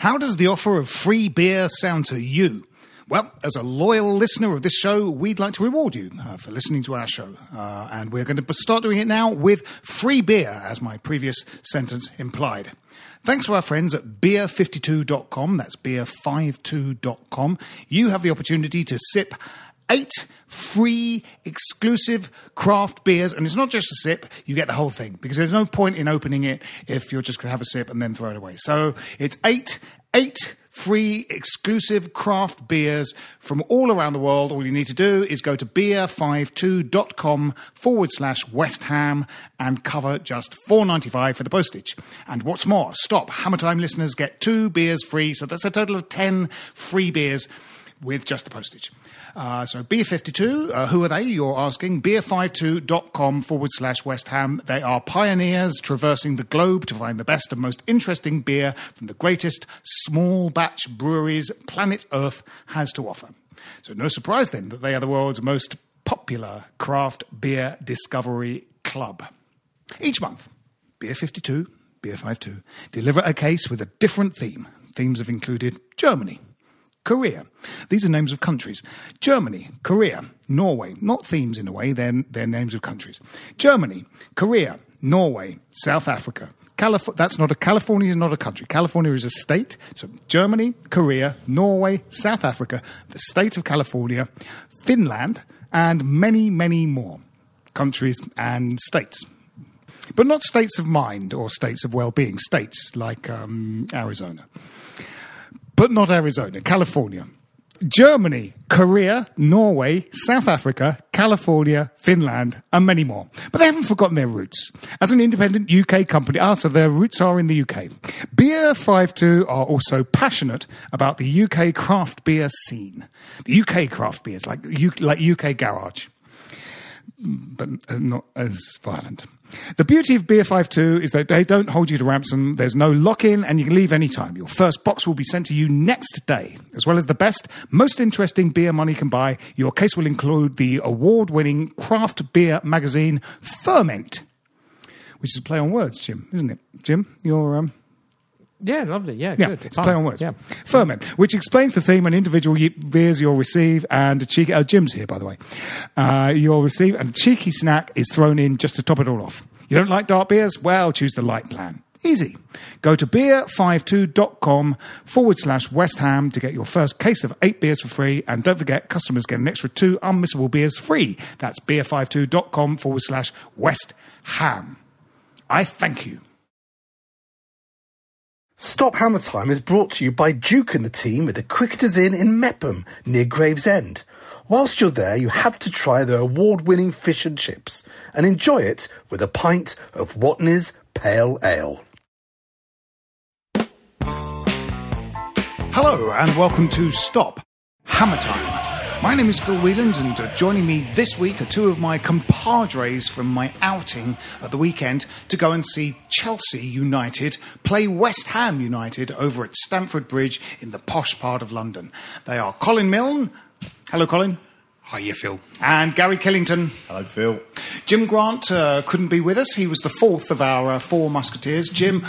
How does the offer of free beer sound to you? Well, as a loyal listener of this show, we'd like to reward you uh, for listening to our show. Uh, and we're going to start doing it now with free beer, as my previous sentence implied. Thanks to our friends at beer52.com, that's beer52.com, you have the opportunity to sip eight free exclusive craft beers. And it's not just a sip you get the whole thing. Because there's no point in opening it if you're just going to have a sip and then throw it away. So it's eight eight free exclusive craft beers from all around the world. All you need to do is go to beer52.com forward slash west ham and cover just 4.95 for the postage. And what's more stop. Hammer time listeners get two beers free. So that's a total of 10 free beers with just the postage. Uh, so Beer52, uh, who are they? You're asking. Beer52.com forward slash West Ham. They are pioneers traversing the globe to find the best and most interesting beer from the greatest small batch breweries planet Earth has to offer. So no surprise then that they are the world's most popular craft beer discovery club. Each month, Beer52, Beer52 deliver a case with a different theme. Themes have included Germany, Korea. These are names of countries. Germany, Korea, Norway. Not themes in a way, they're, they're names of countries. Germany, Korea, Norway, South Africa. Calif- that's not a California is not a country. California is a state. So Germany, Korea, Norway, South Africa, the state of California, Finland, and many, many more countries and states. But not states of mind or states of well-being. States like um, Arizona but not Arizona, California. Germany, Korea, Norway, South Africa, California, Finland, and many more. But they haven't forgotten their roots. As an independent UK company, ah, so their roots are in the UK. Beer 52 are also passionate about the UK craft beer scene. The UK craft beers, like, like UK Garage but not as violent. The beauty of Beer 52 is that they don't hold you to ransom. There's no lock in and you can leave anytime. Your first box will be sent to you next day. As well as the best, most interesting beer money can buy, your case will include the award winning craft beer magazine Ferment, which is a play on words, Jim, isn't it? Jim, you're. Um, Yeah, lovely. Yeah, yeah, good. it's Fun. play on words. Yeah. Ferment, which explains the theme and individual ye- beers you'll receive, and a cheeky. Oh, Jim's here, by the way. Uh, you'll receive, and a cheeky snack is thrown in just to top it all off. You don't like dark beers? Well, choose the light plan. Easy. Go to beer52.com forward slash West Ham to get your first case of eight beers for free. And don't forget, customers get an extra two unmissable beers free. That's beer52.com forward slash West Ham. I thank you. Stop Hammer Time is brought to you by Duke and the team at the Cricketers Inn in Meopham, near Gravesend. Whilst you're there, you have to try their award-winning fish and chips and enjoy it with a pint of Watney's Pale Ale. Hello, and welcome to Stop Hammer Time. My name is Phil Whelans, and uh, joining me this week are two of my compadres from my outing at the weekend to go and see Chelsea United play West Ham United over at Stamford Bridge in the posh part of London. They are Colin Milne. Hello, Colin. Hiya, Phil. And Gary Killington. Hello, Phil. Jim Grant uh, couldn't be with us. He was the fourth of our uh, four musketeers. Jim,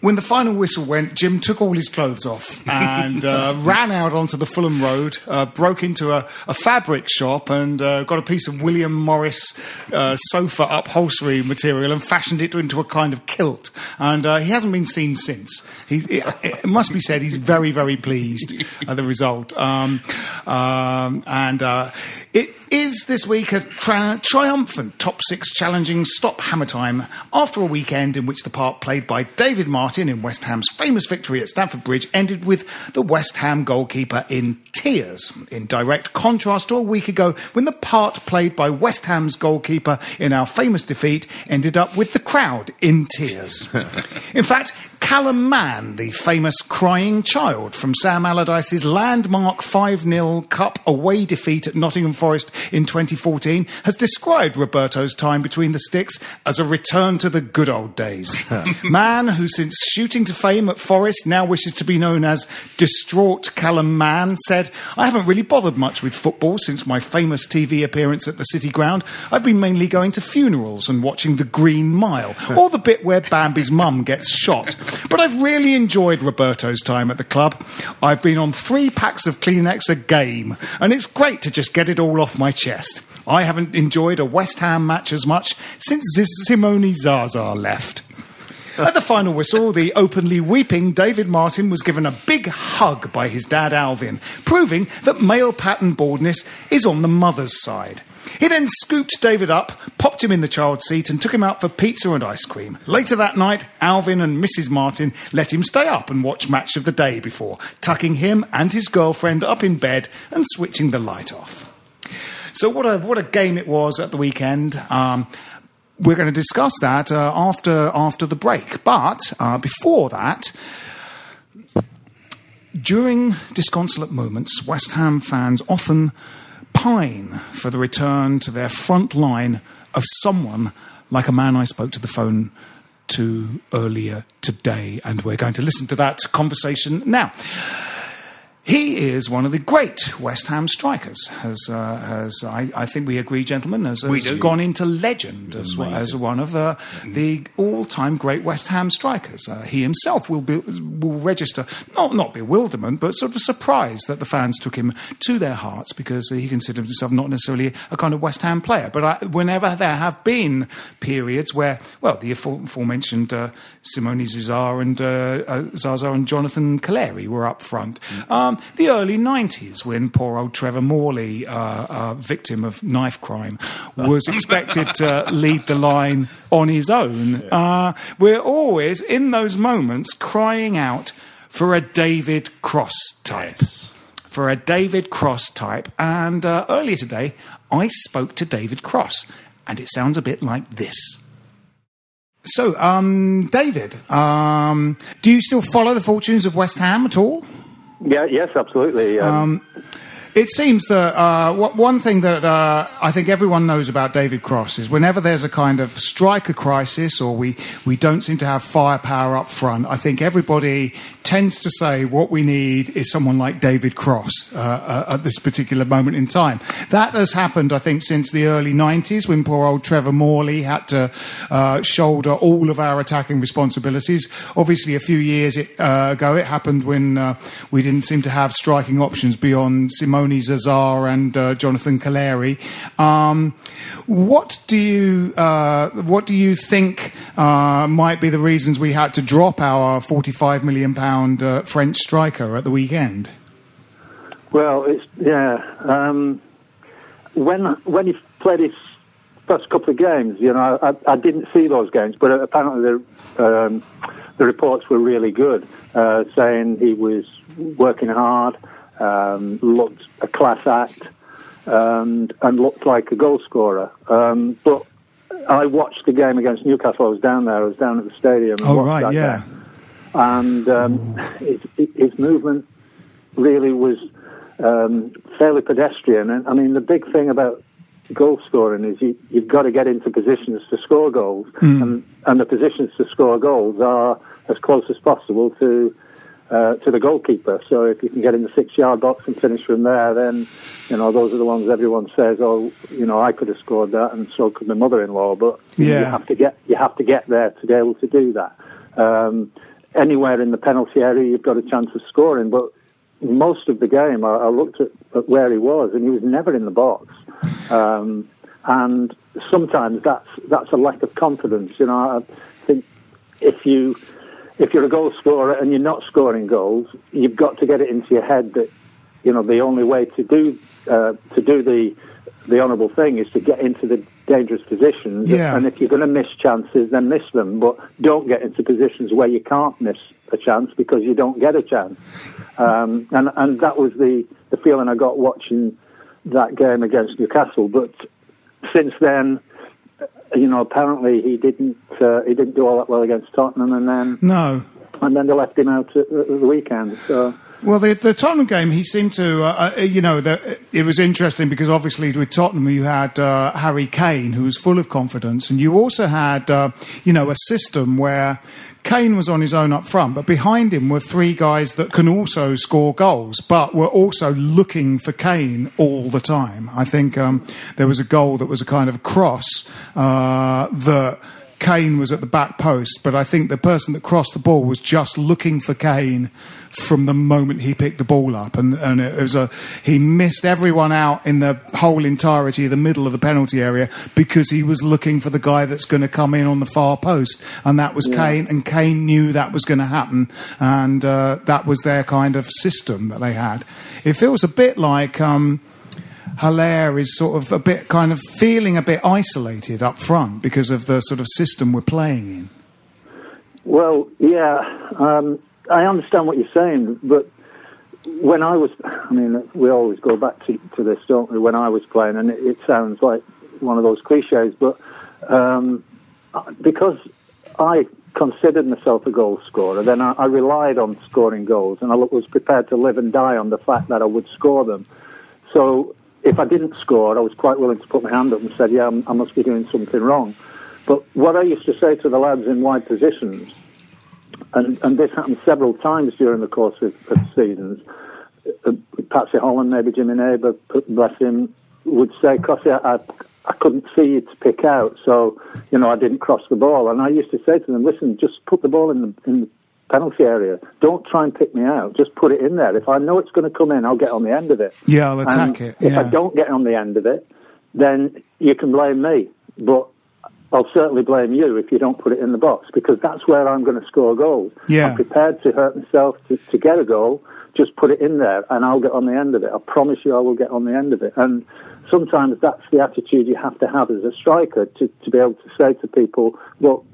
when the final whistle went, Jim took all his clothes off and uh, ran out onto the Fulham Road, uh, broke into a, a fabric shop, and uh, got a piece of William Morris uh, sofa upholstery material and fashioned it into a kind of kilt. And uh, he hasn't been seen since. He, it, it must be said he's very, very pleased at the result. Um, um, and uh, it is this week a tri- triumphant top six challenging stop hammer time after a weekend in which the part played by David Martin in West Ham's famous victory at Stamford Bridge ended with the West Ham goalkeeper in tears, in direct contrast to a week ago when the part played by West Ham's goalkeeper in our famous defeat ended up with the crowd in tears. in fact, Callum Mann, the famous crying child from Sam Allardyce's landmark 5 0 Cup away defeat at Nottingham Forest in 2014, has described Roberto's time between the sticks as a return to the good old days. Mann, who since shooting to fame at Forest now wishes to be known as distraught Callum Mann, said, I haven't really bothered much with football since my famous TV appearance at the City Ground. I've been mainly going to funerals and watching the Green Mile, or the bit where Bambi's mum gets shot. But I've really enjoyed Roberto's time at the club. I've been on three packs of Kleenex a game, and it's great to just get it all off my chest. I haven't enjoyed a West Ham match as much since Simone Zaza left. At the final whistle, the openly weeping David Martin was given a big hug by his dad Alvin, proving that male pattern baldness is on the mother's side. He then scooped David up, popped him in the child seat, and took him out for pizza and ice cream. Later that night, Alvin and Mrs. Martin let him stay up and watch Match of the Day before tucking him and his girlfriend up in bed and switching the light off. So, what a, what a game it was at the weekend. Um, we're going to discuss that uh, after after the break. But uh, before that, during disconsolate moments, West Ham fans often pine for the return to their front line of someone like a man I spoke to the phone to earlier today, and we're going to listen to that conversation now. He is one of the great West Ham strikers. Has, uh, has I, I, think we agree, gentlemen, has, has gone into legend as, well, as one of the, the all-time great West Ham strikers. Uh, he himself will be, will register not not bewilderment, but sort of surprise that the fans took him to their hearts because he considered himself not necessarily a kind of West Ham player. But I, whenever there have been periods where, well, the aforementioned uh, Simone Zaza and uh, Zaza and Jonathan Calleri were up front. Um, the early 90s when poor old Trevor Morley, uh, uh, victim of knife crime, was expected to lead the line on his own. Uh, we're always, in those moments, crying out for a David Cross type. Yes. For a David Cross type. And uh, earlier today, I spoke to David Cross, and it sounds a bit like this. So, um, David, um, do you still follow the fortunes of West Ham at all? Yeah, yes, absolutely. Um, it seems that uh, one thing that uh, I think everyone knows about David Cross is whenever there's a kind of striker crisis or we, we don't seem to have firepower up front, I think everybody tends to say what we need is someone like David Cross uh, uh, at this particular moment in time. That has happened, I think, since the early 90s when poor old Trevor Morley had to uh, shoulder all of our attacking responsibilities. Obviously, a few years uh, ago, it happened when uh, we didn't seem to have striking options beyond Simone Zaza and uh, Jonathan Calleri. Um, what do you what do you think might be the reasons we had to drop our 45 million pound uh, French striker at the weekend? Well, it's yeah. Um, when when he played his first couple of games, you know, I, I didn't see those games, but apparently the um, the reports were really good, uh, saying he was working hard, um, looked a class act, and and looked like a goal scorer. Um, but I watched the game against Newcastle. I was down there. I was down at the stadium. Oh right, yeah. Game and um, his, his, movement really was um, fairly pedestrian. And I mean, the big thing about goal scoring is you, you've got to get into positions to score goals, and, and the positions to score goals are as close as possible to uh, to the goalkeeper. So if you can get in the six-yard box and finish from there, then you know those are the ones everyone says, "Oh, you know, I could have scored that, and so could my mother-in-law." But you have to get you have to get there to be able to do that. Um, anywhere in the penalty area, you've got a chance of scoring, but most of the game, I, I looked at, at where he was, and he was never in the box. Um, and sometimes that's that's a lack of confidence. You know, I think if you if you're a goal scorer and you're not scoring goals, you've got to get it into your head that you know the only way to do uh, to do the the honourable thing is to get into the dangerous positions. Yeah. And if you're going to miss chances, then miss them. But don't get into positions where you can't miss a chance because you don't get a chance. Um, and and that was the the feeling I got watching that game against Newcastle. But since then, you know, apparently he didn't uh, he didn't do all that well against Tottenham, and then No. and then they left him out at, at the weekend. So. Well, the, the Tottenham game, he seemed to, uh, uh, you know, the, it was interesting because obviously with Tottenham you had uh, Harry Kane, who was full of confidence, and you also had, uh, you know, a system where Kane was on his own up front, but behind him were three guys that can also score goals, but were also looking for Kane all the time. I think um, there was a goal that was a kind of cross uh, that. Kane was at the back post, but I think the person that crossed the ball was just looking for Kane from the moment he picked the ball up, and, and it was a he missed everyone out in the whole entirety of the middle of the penalty area because he was looking for the guy that's going to come in on the far post, and that was Kane, and Kane knew that was going to happen, and uh, that was their kind of system that they had. It feels a bit like. Um, Haller is sort of a bit kind of feeling a bit isolated up front because of the sort of system we're playing in. Well, yeah, um, I understand what you're saying, but when I was, I mean, we always go back to, to this, don't we? When I was playing, and it, it sounds like one of those cliches, but um, because I considered myself a goal scorer, then I, I relied on scoring goals, and I was prepared to live and die on the fact that I would score them. So if I didn't score, I was quite willing to put my hand up and said, "Yeah, I must be doing something wrong." But what I used to say to the lads in wide positions, and, and this happened several times during the course of, of seasons, uh, Patsy Holland, maybe Jimmy Neighbour, bless him, would say, Cossie, I, I, I couldn't see you to pick out, so, you know, I didn't cross the ball. And I used to say to them, listen, just put the ball in the, in the penalty area. Don't try and pick me out. Just put it in there. If I know it's going to come in, I'll get on the end of it. Yeah, I'll attack And it. If I don't get on the end of it, then you can blame me. But I'll certainly blame you if you don't put it in the box because that's where I'm going to score goals. Yeah. I'm prepared to hurt myself to, to get a goal. Just put it in there and I'll get on the end of it. I promise you I will get on the end of it. And sometimes that's the attitude you have to have as a striker to, to be able to say to people, well,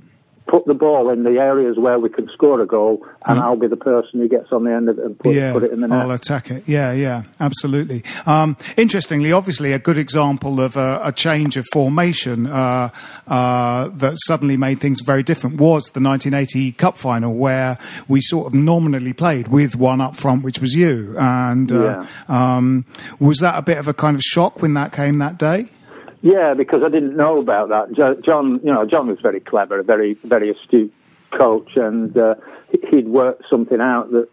put the ball in the areas where we can score a goal and I'll be the person who gets on the end of it and put, Mm. yeah, put it in the net. I'll attack it. Yeah, yeah, absolutely. Um, interestingly, obviously, a good example of a, a change of formation uh, uh, that suddenly made things very different was the 1980 Cup final, where we sort of nominally played with one up front, which was you. And uh, um, was that a bit of a kind of shock when that came that day? Yeah, because I didn't know about that. John, you know, John was very clever, a very, very astute coach, and uh, he- he'd worked something out that,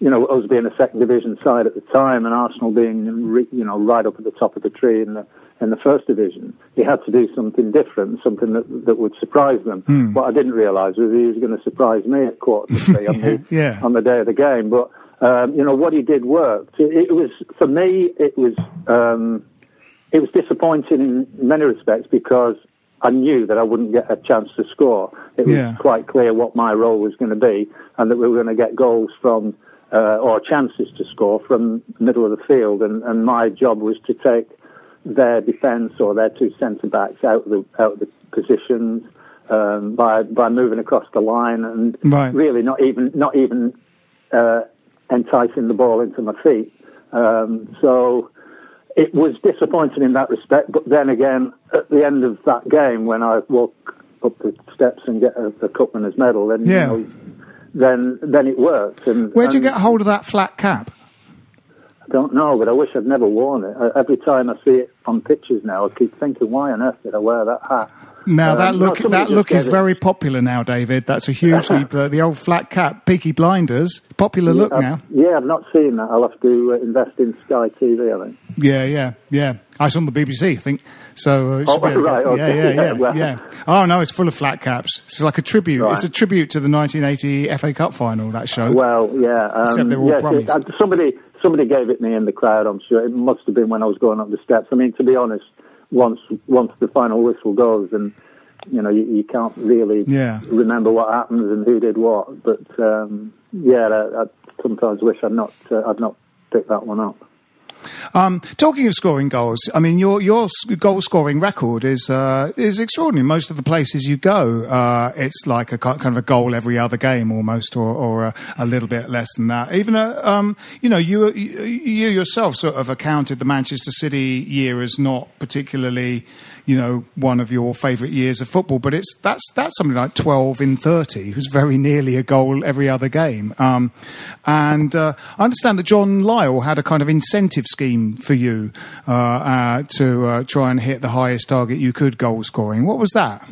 you know, us being a second division side at the time, and Arsenal being, you know, right up at the top of the tree in the in the first division, he had to do something different, something that that would surprise them. What I didn't realise was he was going to surprise me at quarter to three on the Yeah. on the day of the game. But um, you know, what he did worked. It, it was for me. It was. Um, it was disappointing in many respects because I knew that I wouldn't get a chance to score. It was Yeah. quite clear what my role was going to be, and that we were going to get goals from uh, or chances to score from middle of the field, and, and my job was to take their defence or their two centre backs out of the out of the positions um, by by moving across the line and Right. really not even not even uh, enticing the ball into my feet. Um, so it was disappointing in that respect. But then again, at the end of that game, when I walk up the steps and get a, a cup winner's medal, then Yeah. you know, then then it worked. And Where'd you and, get hold of that flat cap? I don't know, but I wish I'd never worn it. I, every time I see it on pictures now, I keep thinking, why on earth did I wear that hat? Now that look that look is it- very popular now, David. That's a hugely the, the old flat cap, Peaky Blinders, popular look I've- now. Yeah, I've not seen that. I'll have to uh, invest in Sky TV, I think. Yeah, yeah, yeah. I saw on the BBC, I think. So uh, Oh, should be okay. right, okay. yeah, yeah, yeah, Yeah, well. yeah. Oh no, it's full of flat caps. It's like a tribute. It's a tribute to the 1980 FA Cup final. That show. Well, yeah. Um, Except they're all Brummies. it- uh, somebody, somebody gave it me in the crowd. I'm sure it must have been when I was going up the steps. I mean, to be honest, once once the final whistle goes, and you know, you, you can't really Yeah. remember what happens and who did what. But um, yeah, I, I sometimes wish I'd not uh, I'd not picked that one up. Um, talking of scoring goals, I mean your your goal scoring record is uh, is extraordinary. Most of the places you go, uh, it's like a kind of a goal every other game almost, or, or a, a little bit less than that. Even a, um, you know you you you yourself sort of accounted the Manchester City year as not particularly you know one of your favourite years of football, but it's that's that's something like twelve in thirty. It was very nearly a goal every other game. Um, and uh, I understand that John Lyall had a kind of incentive scheme for you uh, uh, to uh, try and hit the highest target you could goal scoring. What was that?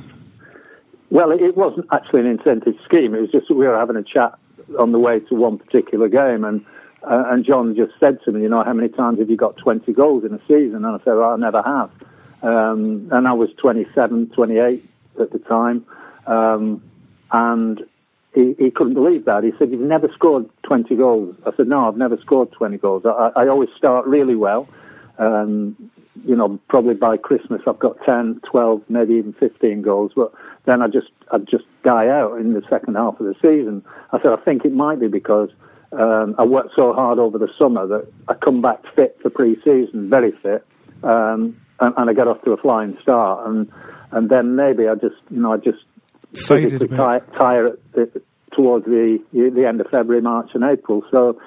Well, it, wasn't actually an incentive scheme. It was just we were having a chat on the way to one particular game, and uh, and John just said to me, you know, how many times have you got 20 goals in a season? And I said, well, I never have. Um, and I was 27, 28 at the time, um, and he, he couldn't believe that. He said, "You've never scored 20 goals." I said, "No, I've never scored 20 goals. I, I always start really well." Um, you know, probably by Christmas I've got 10, 12, maybe even 15 goals, but then I just, I just die out in the second half of the season. I said, I think it might be because um, I worked so hard over the summer that I come back fit for pre-season, very fit, um, and, and I get off to a flying start, and and then maybe I just, you know, I just physically tire, tire at the, towards the the end of February, March, and April. So,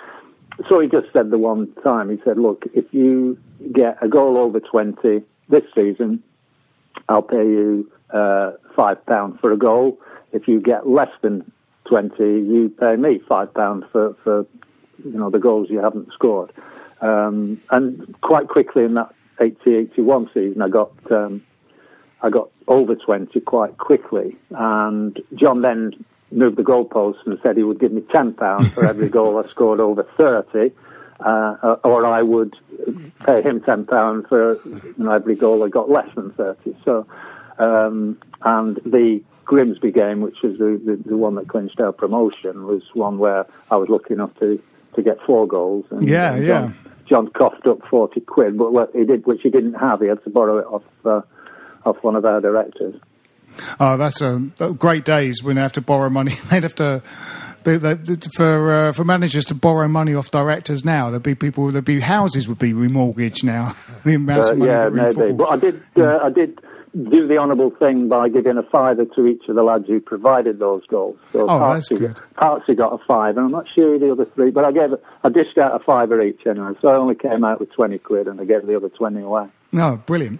so he just said the one time he said, "Look, if you get a goal over twenty this season, I'll pay you uh, five pounds for a goal. If you get less than twenty, you pay me five pounds for for you know the goals you haven't scored." Um, and quite quickly in that 80-81 season, I got. Um, I got over 20 quite quickly. And John then moved the goalposts and said he would give me £10 for every goal I scored over 30, uh, or I would pay him £10 for you know, every goal I got less than 30. So, um, and the Grimsby game, which was the, the, the one that clinched our promotion, was one where I was lucky enough to, to get four goals. And, Yeah, and yeah. John, John coughed up 40 quid, but what he did, which he didn't have, he had to borrow it off, uh, off one of our directors. Oh, that's a great days when they have to borrow money. They'd have to. For uh, for managers to borrow money off directors now, there'd be people, there'd be houses would be remortgaged now. the amounts Uh, of money yeah, maybe. I did, uh, I did do the honourable thing by giving a fiver to each of the lads who provided those goals. So Oh, that's good. Parksy got a fiver. And I'm not sure the other three, but I gave, I dished out a fiver each anyway. So I only came out with twenty quid, and I gave the other twenty away. No, brilliant.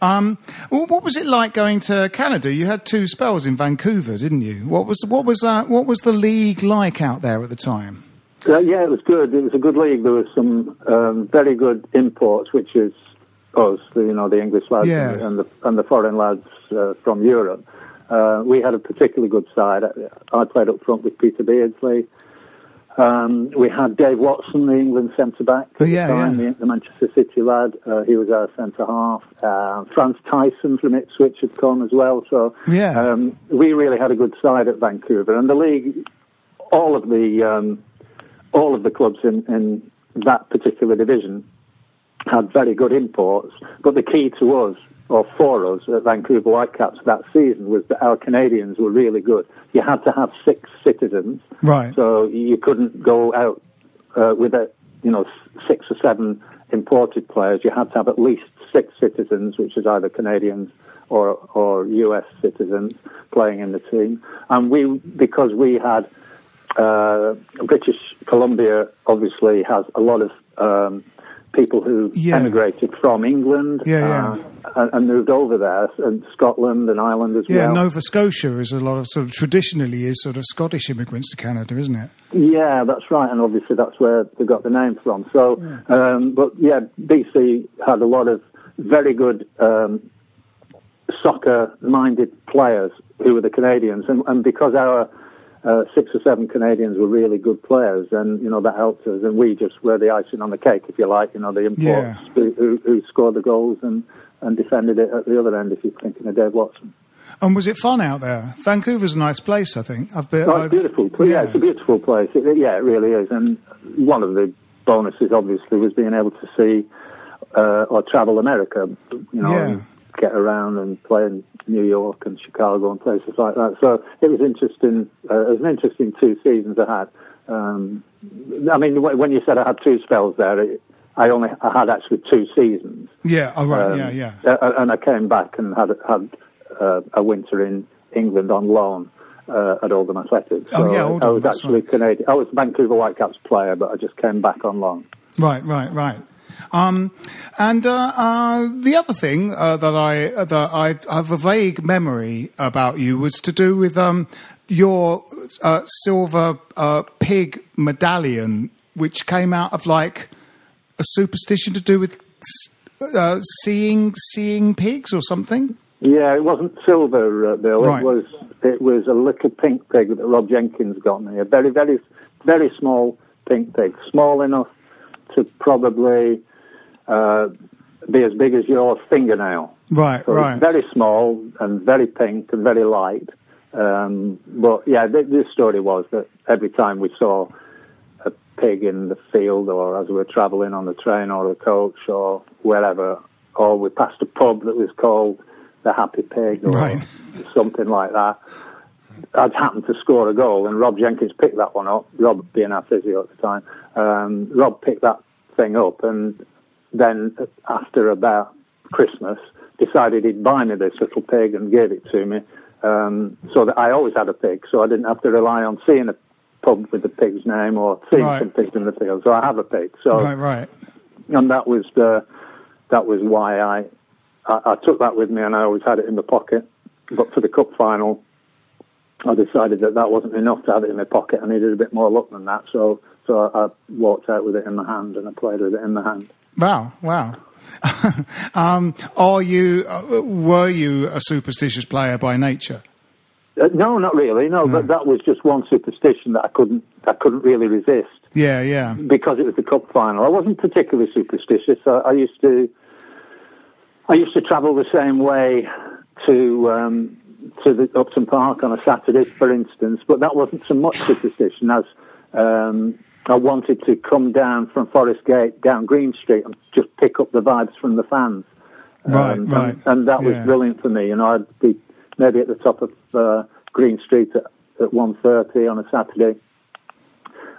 Um, what was it like going to Canada? You had two spells in Vancouver, didn't you? What was what was uh, what was the league like out there at the time? Uh, yeah, it was good. It was a good league. There was some um, very good imports, which is us, the, you know, the English lads Yeah. and, the and the foreign lads uh, from Europe. Uh, we had a particularly good side. I, I played up front with Peter Beardsley. Um, we had Dave Watson, the England centre back. Oh, yeah. The, the Manchester City lad. Uh, he was our centre half. Uh, Frans Thijssen from Ipswich had come as well. So Yeah. um, we really had a good side at Vancouver, and the league, all of the um, all of the clubs in, in that particular division had very good imports. But the key to us, or for us at Vancouver Whitecaps that season, was that our Canadians were really good. You had to have six citizens, Right. so you couldn't go out uh, with a, you know six or seven imported players. You had to have at least six citizens, which is either Canadians or or US citizens playing in the team. And we, because we had uh, British Columbia, obviously has a lot of um, people who Yeah. emigrated from England Yeah, yeah. uh, and, and moved over there, and Scotland and Ireland as Yeah, well. Yeah, Nova Scotia is a lot of sort of traditionally is sort of Scottish immigrants to Canada, isn't it? Yeah, that's right, and obviously that's where they got the name from. So, um, but yeah, BC had a lot of very good um, soccer-minded players who were the Canadians, and, and because our uh, six or seven Canadians were really good players, and you know that helped us, and we just were the icing on the cake, if you like. You know, the imports Yeah. who, who, who scored the goals and, and defended it at the other end. If you're thinking of Dave Watson. And was it fun out there? Vancouver's a nice place, I think. I've been. Oh, it's beautiful. Well, yeah. it's a beautiful place. It- yeah, it really is. And one of the bonuses, obviously, was being able to see uh, or travel America. You know, Yeah. Get around and play in New York and Chicago and places like that. So it was interesting. Uh, it was an interesting two seasons I had. Um, I mean, when you said I had two spells there, it, I only I had actually two seasons. Yeah, oh, right, Um, yeah, yeah. and I came back and had had uh, a winter in England on loan uh, at Oldham Athletics. Oh, So yeah, I was actually Canadian. I was Vancouver Whitecaps player, but I just came back on loan. Right, right, right. Um, and uh, uh, the other thing uh, that I that I have a vague memory about you was to do with um, your uh, silver uh, pig medallion, which came out of like a superstition to do with uh, seeing seeing pigs or something. Yeah, it wasn't silver, uh, Bill. Right. It was it was a little pink pig that Rob Jenkins got me. A very, very, very small pink pig, small enough to probably uh, be as big as your fingernail. Right, So right. Very small and very pink and very light. Um, but yeah, the, the story was that every time we saw a pig in the field or as we were travelling on the train or the coach or wherever, or we passed a pub that was called the Happy Pig or Right. something like that, I'd happened to score a goal and Rob Jenkins picked that one up, Rob being our physio at the time. Um, Rob picked that thing up and then after about Christmas decided he'd buy me this little pig and gave it to me um, so that I always had a pig so I didn't have to rely on seeing a pub with the pig's name or seeing Right. some pigs in the field so I have a pig so Right, right. and that was the that was why I, I I took that with me and I always had it in my pocket but for the cup final I decided that that wasn't enough to have it in my pocket. I needed a bit more luck than that, so so I, I walked out with it in my hand and I played with it in my hand. Wow, wow. um, are you? Uh, were you a superstitious player by nature? Uh, no, not really. No, but that was just one superstition that I couldn't I couldn't really resist Yeah, yeah. because it was the cup final. I wasn't particularly superstitious. I, I used to I used to travel the same way to um, to the Upton Park on a Saturday, for instance, but that wasn't so much superstition as um, I wanted to come down from Forest Gate down Green Street and just pick up the vibes from the fans. Right, Um, right. And, and that was Yeah. brilliant for me. You know, I'd be maybe at the top of uh, Green Street at, at 1.30 on a Saturday.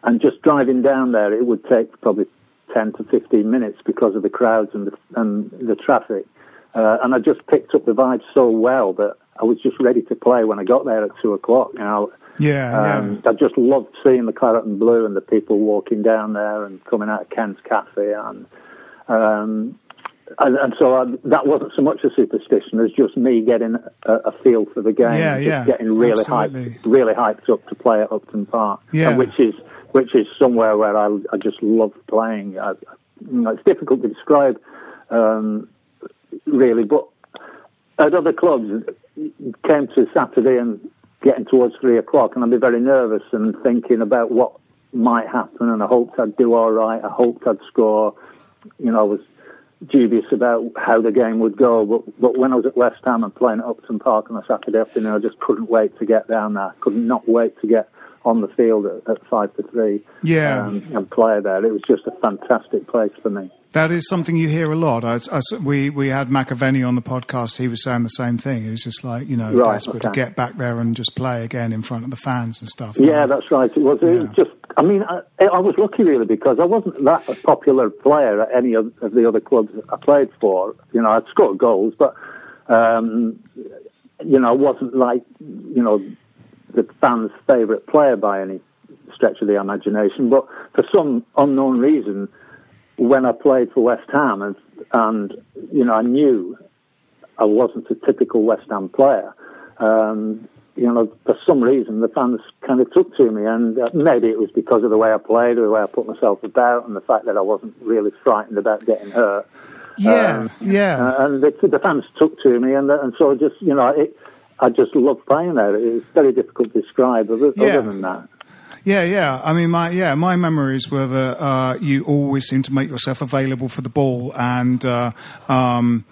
And just driving down there, it would take probably 10 to 15 minutes because of the crowds and the, and the traffic. Uh, and I just picked up the vibes so well that I was just ready to play when I got there at 2 o'clock. You know, Yeah, um, I just loved seeing the claret and blue and the people walking down there and coming out of Ken's Cafe and um, and, and so I, that wasn't so much a superstition as just me getting a, a feel for the game, Yeah, yeah, getting really absolutely. hyped, really hyped up to play at Upton Park, Yeah. which is which is somewhere where I, I just love playing. I, you know, it's difficult to describe, um, really, but at other clubs, came to Saturday and getting towards three o'clock, and I'd be very nervous and thinking about what might happen, and I hoped I'd do all right. I hoped I'd score. You know, I was dubious about how the game would go, but but when I was at West Ham and playing at Upton Park on a Saturday afternoon, I just couldn't wait to get down there. Could not wait to get on the field at, at five to three. Yeah. um, and play there. It was just a fantastic place for me. That is something you hear a lot. I, I- we we had McAvennie on the podcast. He was saying the same thing. He was just like, you know, Right, desperate to get back there and just play again in front of the fans and stuff. Yeah, that's right. It was, it was just. I mean, I, I was lucky really because I wasn't that a popular player at any of, of the other clubs I played for. You know, I'd scored goals, but um, you know, I wasn't like you know the fans' favourite player by any stretch of the imagination. But for some unknown reason, when I played for West Ham, and, and you know, I knew I wasn't a typical West Ham player. Um, you know, for some reason, the fans kind of took to me, and uh, maybe it was because of the way I played, or the way I put myself about, and the fact that I wasn't really frightened about getting hurt. Yeah, Um, yeah. uh, and the, the fans took to me, and and so just you know, it, I just love playing there. It's very difficult to describe. Other, Yeah. other than that, Yeah, yeah. I mean, my yeah, my memories were that uh, you always seem to make yourself available for the ball, and uh, um,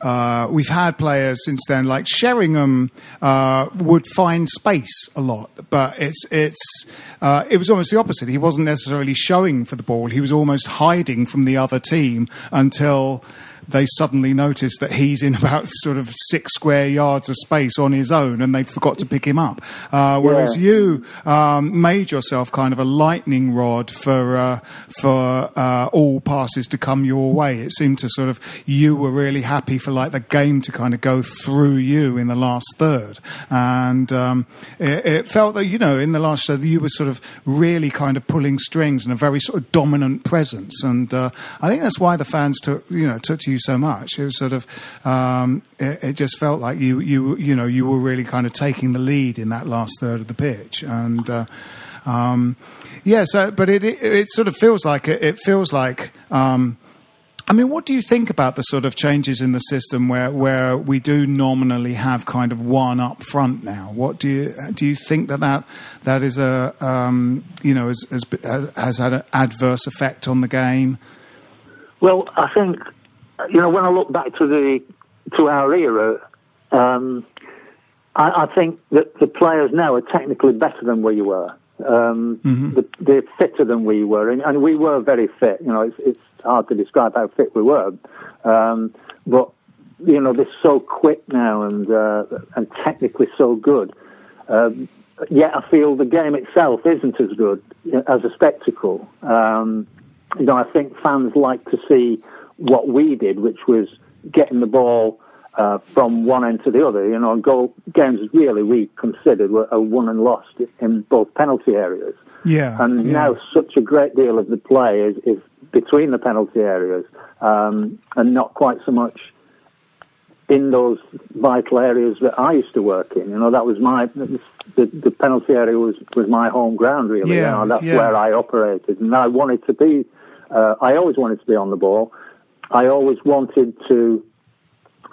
uh, we've had players since then, like Sheringham, uh, would find space a lot, but it's it's uh, it was almost the opposite. He wasn't necessarily showing for the ball; he was almost hiding from the other team until they suddenly noticed that he's in about sort of six square yards of space on his own, and they forgot to pick him up. Uh, whereas Yeah. you um, made yourself kind of a lightning rod for uh, for uh, all passes to come your way. It seemed to sort of you were really happy for like the game to kind of go through you in the last third, and um, it, it felt that you know in the last third you were sort of really kind of pulling strings and a very sort of dominant presence, and uh, I think that's why the fans took you know took to you so much. It was sort of um, it, it just felt like you you you know you were really kind of taking the lead in that last third of the pitch, and uh, um, yeah. So, but it, it it sort of feels like it, it feels like. Um, I mean, what do you think about the sort of changes in the system where, where we do nominally have kind of one up front now? What do you do? You think that that, that is a um, you know has, has has had an adverse effect on the game? Well, I think you know when I look back to the to our era, um, I, I think that the players now are technically better than we were. Um, the, they're fitter than we were, and, and we were very fit. You know, it's, it's hard to describe how fit we were, um, but you know they're so quick now and uh, and technically so good. Um, yet I feel the game itself isn't as good as a spectacle. Um, you know, I think fans like to see what we did, which was getting the ball uh, from one end to the other. You know, goal games really we considered were a won and lost in both penalty areas. Yeah, And yeah. now such a great deal of the play is, is between the penalty areas um, and not quite so much in those vital areas that I used to work in. You know, that was my the, the penalty area was, was my home ground really. Yeah, you know, that's yeah. where I operated, and I wanted to be. Uh, I always wanted to be on the ball. I always wanted to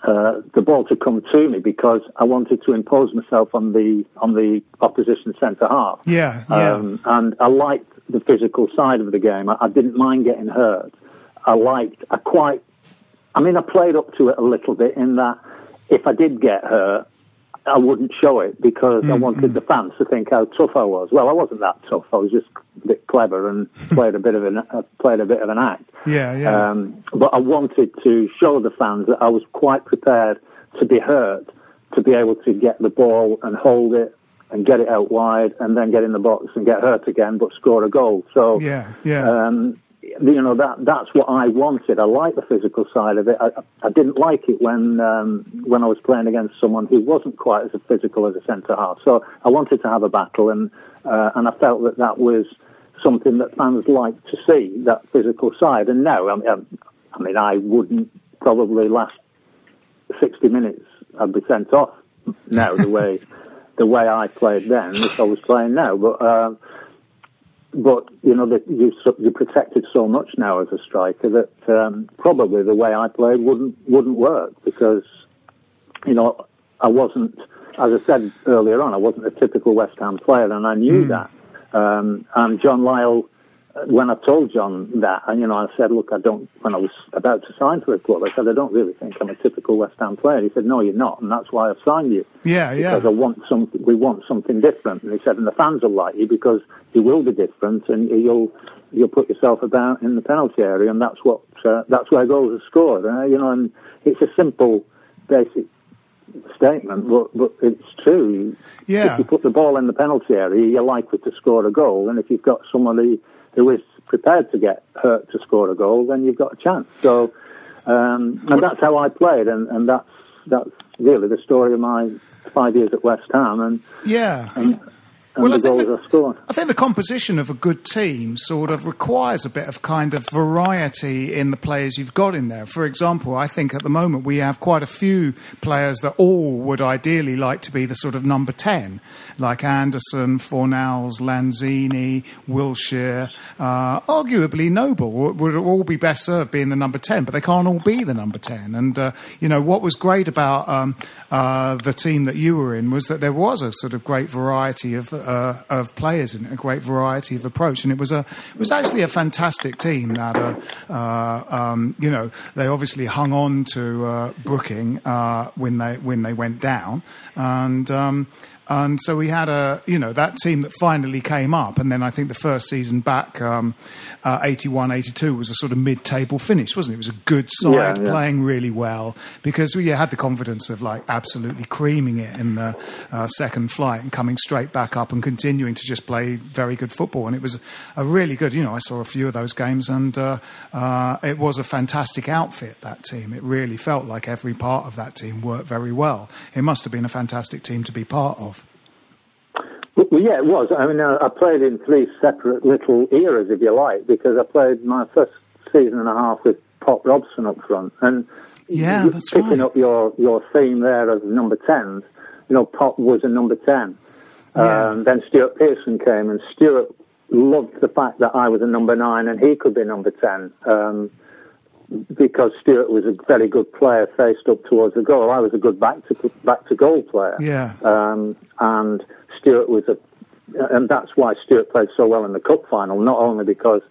uh, the ball to come to me because I wanted to impose myself on the on the opposition centre half. Yeah, yeah. Um, and I liked the physical side of the game. I, I didn't mind getting hurt. I liked. I quite. I mean, I played up to it a little bit in that if I did get hurt, I wouldn't show it because I wanted the fans to think how tough I was. Well, I wasn't that tough. I was just a bit clever and played a bit of an uh, played a bit of an act. Yeah, yeah. Um, but I wanted to show the fans that I was quite prepared to be hurt, to be able to get the ball and hold it and get it out wide and then get in the box and get hurt again, but score a goal. So, Yeah, yeah. um, you know that that's what I wanted. I like the physical side of it. I, I didn't like it when um, when I was playing against someone who wasn't quite as physical as a centre half. So I wanted to have a battle, and uh, and I felt that that was something that fans like to see that physical side. And no, I mean, I mean, I wouldn't probably last sixty minutes. I'd be sent off now the way the way I played then, if I was playing now. But uh, but you know that you you're protected so much now as a striker that um, probably the way I played wouldn't wouldn't work because you know I wasn't as I said earlier on I wasn't a typical West Ham player and I knew that. Um, and John Lyall when I told John that and you know I said look I don't when I was about to sign for a club I said I don't really think I'm a typical West Ham player he said no you're not and that's why I've signed you yeah, yeah. because I want some. We want something different. And he said, and the fans will like you because you will be different, and you'll you'll put yourself about in the penalty area, and that's what uh, that's where goals are scored. Uh, you know, and it's a simple, basic statement, but but it's true. Yeah. If you put the ball in the penalty area, you're likely to score a goal, and if you've got somebody who is prepared to get hurt to score a goal, then you've got a chance. So, um, and that's how I played, and, and that's that's really the story of my five years at West Ham, and Yeah. and and Well, I the think goals that- I scored. I think the composition of a good team sort of requires a bit of kind of variety in the players you've got in there. For example, I think at the moment we have quite a few players that all would ideally like to be the sort of number 10, like Anderson, Fornals, Lanzini, Wilshere, uh, arguably Noble would, would all be best served being the number 10, but they can't all be the number 10. And, uh, you know, what was great about um, uh, the team that you were in was that there was a sort of great variety of uh, of players and a great variety of approach, and it was a it was actually a fantastic team that uh, uh, um, you know they obviously hung on to uh, Brooking when they when they went down, and. And so we had a, you know, that team that finally came up. And then I think the first season back, um, uh, 81, 82 was a sort of mid-table finish, wasn't it? It was a good side Yeah, yeah. playing really well because we had the confidence of like absolutely creaming it in the uh, second flight and coming straight back up and continuing to just play very good football. And it was a really good, you know, I saw a few of those games and uh, uh, it was a fantastic outfit, that team. It really felt like every part of that team worked very well. It must have been a fantastic team to be part of. Well, yeah, it was. I mean, uh, I played in three separate little eras, if you like, because I played my first season and a half with Pop Robson up front, and Yeah, that's picking right. up your your theme there of number tens. You know, Pop was a number ten. Yeah. Um, then Stuart Pearson came, and Stuart loved the fact that I was a number nine and he could be number ten. Um, because Stuart was a very good player faced up towards the goal. I was a good back to back to goal player. Yeah. Um, and Stuart was a, and that's why Stuart played so well in the cup final. Not only because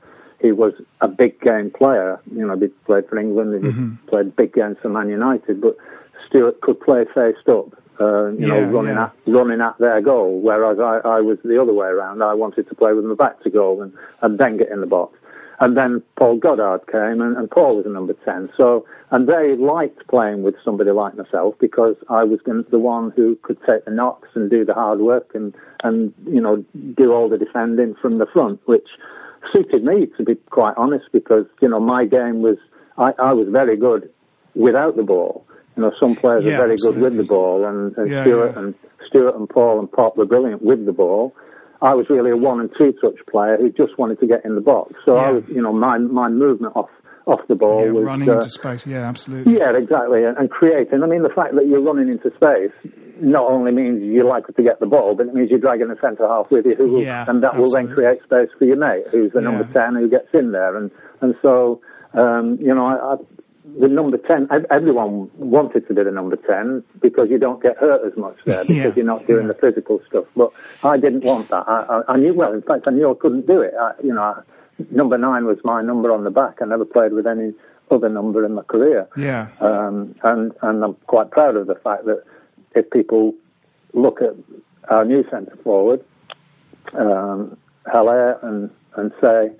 he was a big game player, you know, he played for England, he Mm-hmm. played big games for Man United, but Stuart could play faced up. Uh, you know, running yeah. at running at their goal, whereas I, I was the other way around. I wanted to play with my back to goal and, and then get in the box. And then Paul Goddard came, and, and Paul was a number 10. So, and they liked playing with somebody like myself because I was the one who could take the knocks and do the hard work and, and, you know, do all the defending from the front, which suited me, to be quite honest, because, you know, my game was, I, I was very good without the ball. You know, some players Yeah, are very good with the ball, and, and Yeah, Stuart yeah. and Stuart and Paul and Pop were brilliant with the ball. I was really a one and two touch player who just wanted to get in the box. So I was, you know, my my movement off off the ball Yeah, was running uh, into space. Yeah, absolutely. yeah, exactly, and, and creating. I mean, the fact that you're running into space not only means you're likely to get the ball, but it means you're dragging a centre half with you, who will, Yeah, and that will then create space for your mate, who's the Yeah. number ten who gets in there, and and so um, you know, I, I, the number ten. Everyone wanted to be the number ten because you don't get hurt as much there because Yeah, you're not doing yeah. the physical stuff. But I didn't want that. I, I, I knew well. In fact, I knew I couldn't do it. I, you know, I, number nine was my number on the back. I never played with any other number in my career. Yeah. Um, and and I'm quite proud of the fact that if people look at our new centre forward, um, Haller, and and say,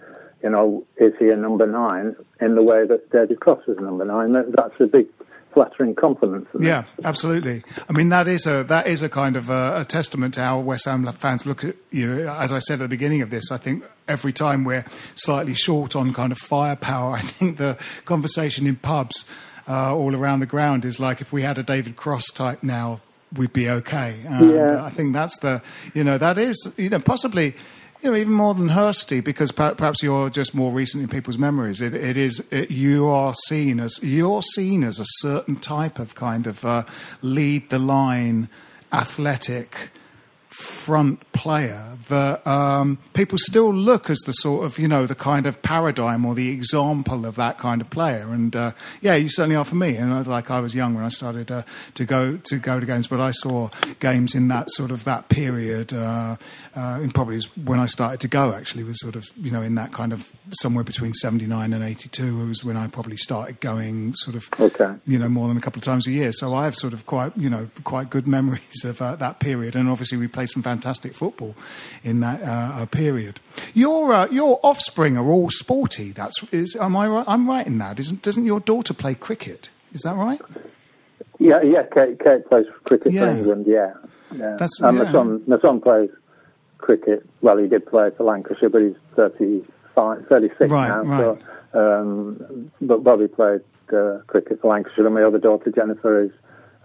you know, is he a number nine in the way that David Cross is a number nine? That, that's a big flattering compliment. For. Yeah, absolutely. I mean, that is a that is a kind of a, a testament to how West Ham fans look at you. As I said at the beginning of this, I think every time we're slightly short on kind of firepower, I think the conversation in pubs uh, all around the ground is like if we had a David Cross type now, we'd be okay. And Yeah. I think that's the you know that is you know possibly. You know, even more than Hursty, because per- perhaps you're just more recent in people's memories. It, it is it, you are seen as you're seen as a certain type of kind of uh, lead the line, athletic front player that um, people still look as the sort of you know the kind of paradigm or the example of that kind of player. And uh, yeah, you certainly are for me. And uh, like I was young when I started uh, to go to go to games, but I saw games in that sort of that period. Uh, uh, and probably is when I started to go. Actually, was sort of you know in that kind of somewhere between seventy nine and eighty two was when I probably started going sort of Okay. you know more than a couple of times a year. So I have sort of quite you know quite good memories of uh, that period, and obviously we played some fantastic football in that uh, uh, period. Your uh, your offspring are all sporty. That's is am I right? I'm right in that. Isn't doesn't your daughter play cricket? Is that right? Yeah, yeah. Kate, Kate plays cricket Yeah. for England. Yeah, yeah. That's- and yeah. my son, my son plays cricket. Well, he did play for Lancashire, but he's 35, 36 Right, now. right. So, um, but Bobby played uh, cricket for Lancashire, and my other daughter Jennifer is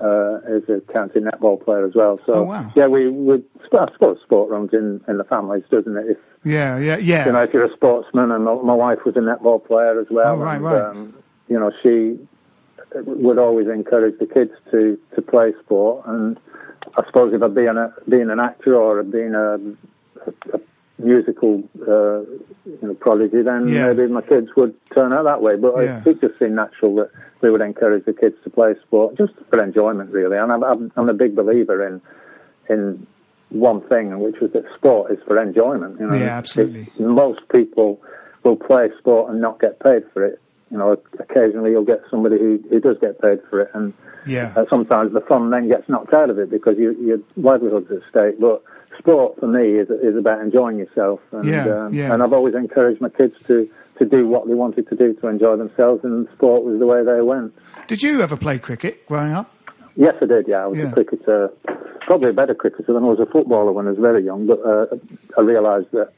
uh, is a county netball player as well. So Oh, wow. yeah, we would. I suppose sport runs in in the families, doesn't it? If Yeah, yeah, yeah. you know, if you're a sportsman, and my, my wife was a netball player as well. Oh, right, and, right. Um, you know, she would always encourage the kids to, to play sport. And I suppose if I'd been a being an actor or been a, a, a musical uh, you know prodigy, then Yeah. maybe my kids would turn out that way. But Yeah. it, it just seemed natural that we would encourage the kids to play sport just for enjoyment, really. And I'm, I'm, I'm a big believer in in one thing, which was that sport is for enjoyment. You know, Yeah, absolutely. It- most people will play sport and not get paid for it. You know, occasionally you'll get somebody who, who does get paid for it, and Yeah. uh, sometimes the fun then gets knocked out of it because you, your livelihood's at stake. But sport for me is is about enjoying yourself, and Yeah, um, yeah. and I've always encouraged my kids to to do what they wanted to do to enjoy themselves, and sport was the way they went. Did you ever play cricket growing up? Yes, I did. Yeah, I was Yeah. a cricketer, probably a better cricketer than I was a footballer when I was very young. But uh, I realised that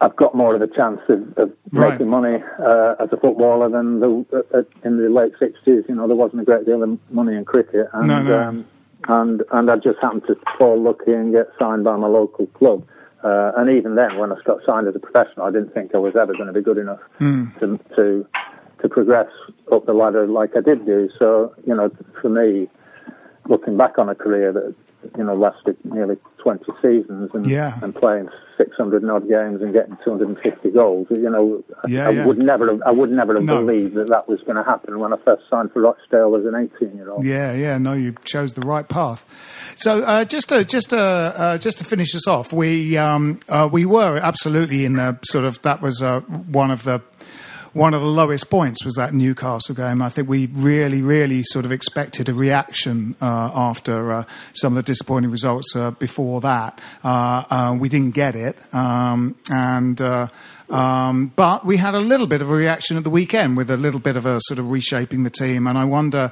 I've got more of a chance of, of Right. making money uh, as a footballer than the, uh, in the late sixties. You know, there wasn't a great deal of money in cricket, and No, no. Um, and and I just happened to fall lucky and get signed by my local club. Uh, and even then, when I got signed as a professional, I didn't think I was ever going to be good enough Hmm. to to to progress up the ladder like I did do. So, you know, for me, looking back on a career that, you know, lasted nearly 20 seasons and, Yeah. and playing 600 and odd games and getting 250 goals, you know, I- Yeah, I, yeah. would never have, I would never have No. believed that that was going to happen when I first signed for Rochdale as an 18 year old. Yeah, yeah. No, you chose the right path. So uh, just to just to uh, just to finish us off, we um, uh, we were absolutely in the sort of that was uh, one of the one of the lowest points was that Newcastle game. I think we really, really sort of expected a reaction uh, after uh, some of the disappointing results uh, before that. Uh, uh, we didn't get it, um, and. Uh, um, but we had a little bit of a reaction at the weekend with a little bit of a sort of reshaping the team, and I wonder,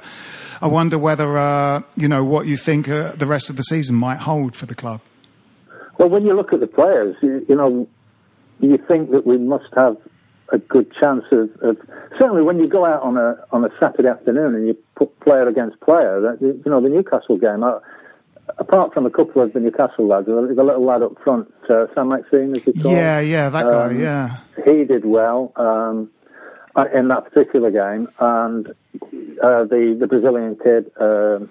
I wonder whether uh, you know what you think uh, the rest of the season might hold for the club. Well, when you look at the players, you, you know, you think that we must have a good chance of, of certainly when you go out on a on a Saturday afternoon and you put player against player. That, you know, the Newcastle game. Apart from a couple of the Newcastle lads, the the little lad up front, uh, Sam Maxine, as he called. Yeah, yeah, that guy, Um, yeah, he did well um, uh, in that particular game, and uh, the the Brazilian kid. Um,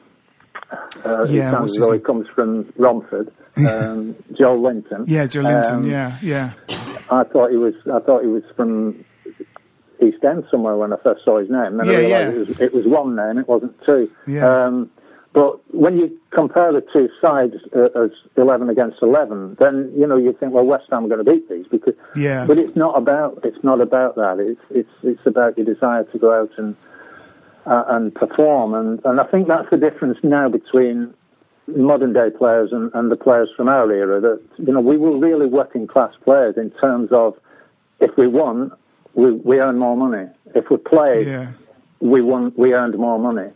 uh, Yeah, sounds what's as his though he name? comes from Romford, um, Joelinton. yeah, Joe Linton, Um, yeah, yeah, I thought he was. I thought he was from East End somewhere when I first saw his name. Then Yeah, I realised yeah. it was, it was one name. It wasn't two. Yeah. Um, but when you compare the two sides uh, as eleven against eleven, then you know you think, well, West Ham are going to beat these because. Yeah. But it's not about. It's not about that. It's it's it's about your desire to go out and uh, and perform, and and I think that's the difference now between modern day players and, and the players from our era that you know we were really working class players in terms of if we won we we earn more money. If we played yeah, we won we earned more money.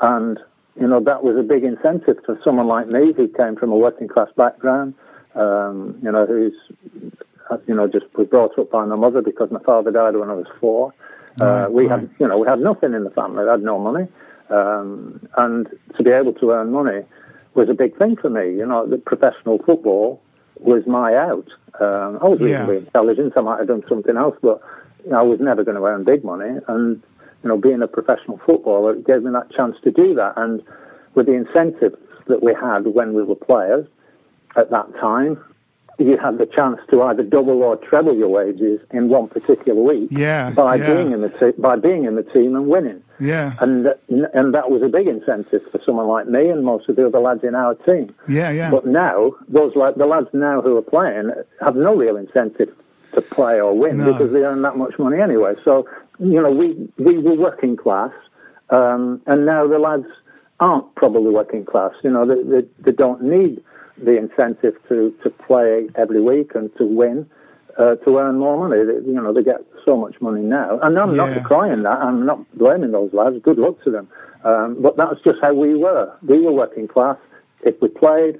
And you know that was a big incentive for someone like me who came from a working class background um, you know who's you know just was brought up by my mother because my father died when I was four uh, Right, we right. had you know we had nothing in the family we had no money um, and to be able to earn money was a big thing for me. You know, the professional football was my out. Um, I was Yeah. reasonably intelligent. I might have done something else, but you know, I was never going to earn big money. And you know, being a professional footballer it gave me that chance to do that. And with the incentives that we had when we were players at that time, you had the chance to either double or treble your wages in one particular week Yeah, by yeah. being in the te- by being in the team and winning. yeah, And and that was a big incentive for someone like me and most of the other lads in our team. yeah, yeah. But now, those like the lads now who are playing have no real incentive to play or win No. because they earn that much money anyway. So you know, we we were working class, um, and now the lads aren't probably working class. You know, they they, they don't need the incentive to to play every week and to win. Uh, to earn more money, you know, they get so much money now, and I'm not Yeah. decrying that. I'm not blaming those lads. Good luck to them. Um, but that's just how we were. We were working class. If we played,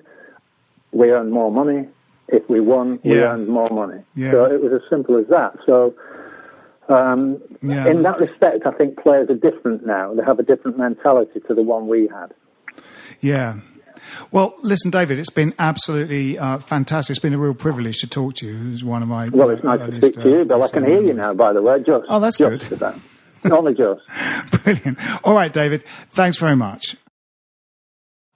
we earned more money. If we won, we Yeah. earned more money. Yeah. So it was as simple as that. So, Um, Yeah. In that respect, I think players are different now. They have a different mentality to the one we had. Yeah. Well, listen, David, it's been absolutely uh, fantastic. It's been a real privilege to talk to you. It's one of my Well, it's nice to speak to you, uh, Bill. I can hear you now, by the way. Just, Oh, that's just good. About. Only just. Brilliant. All right, David. Thanks very much.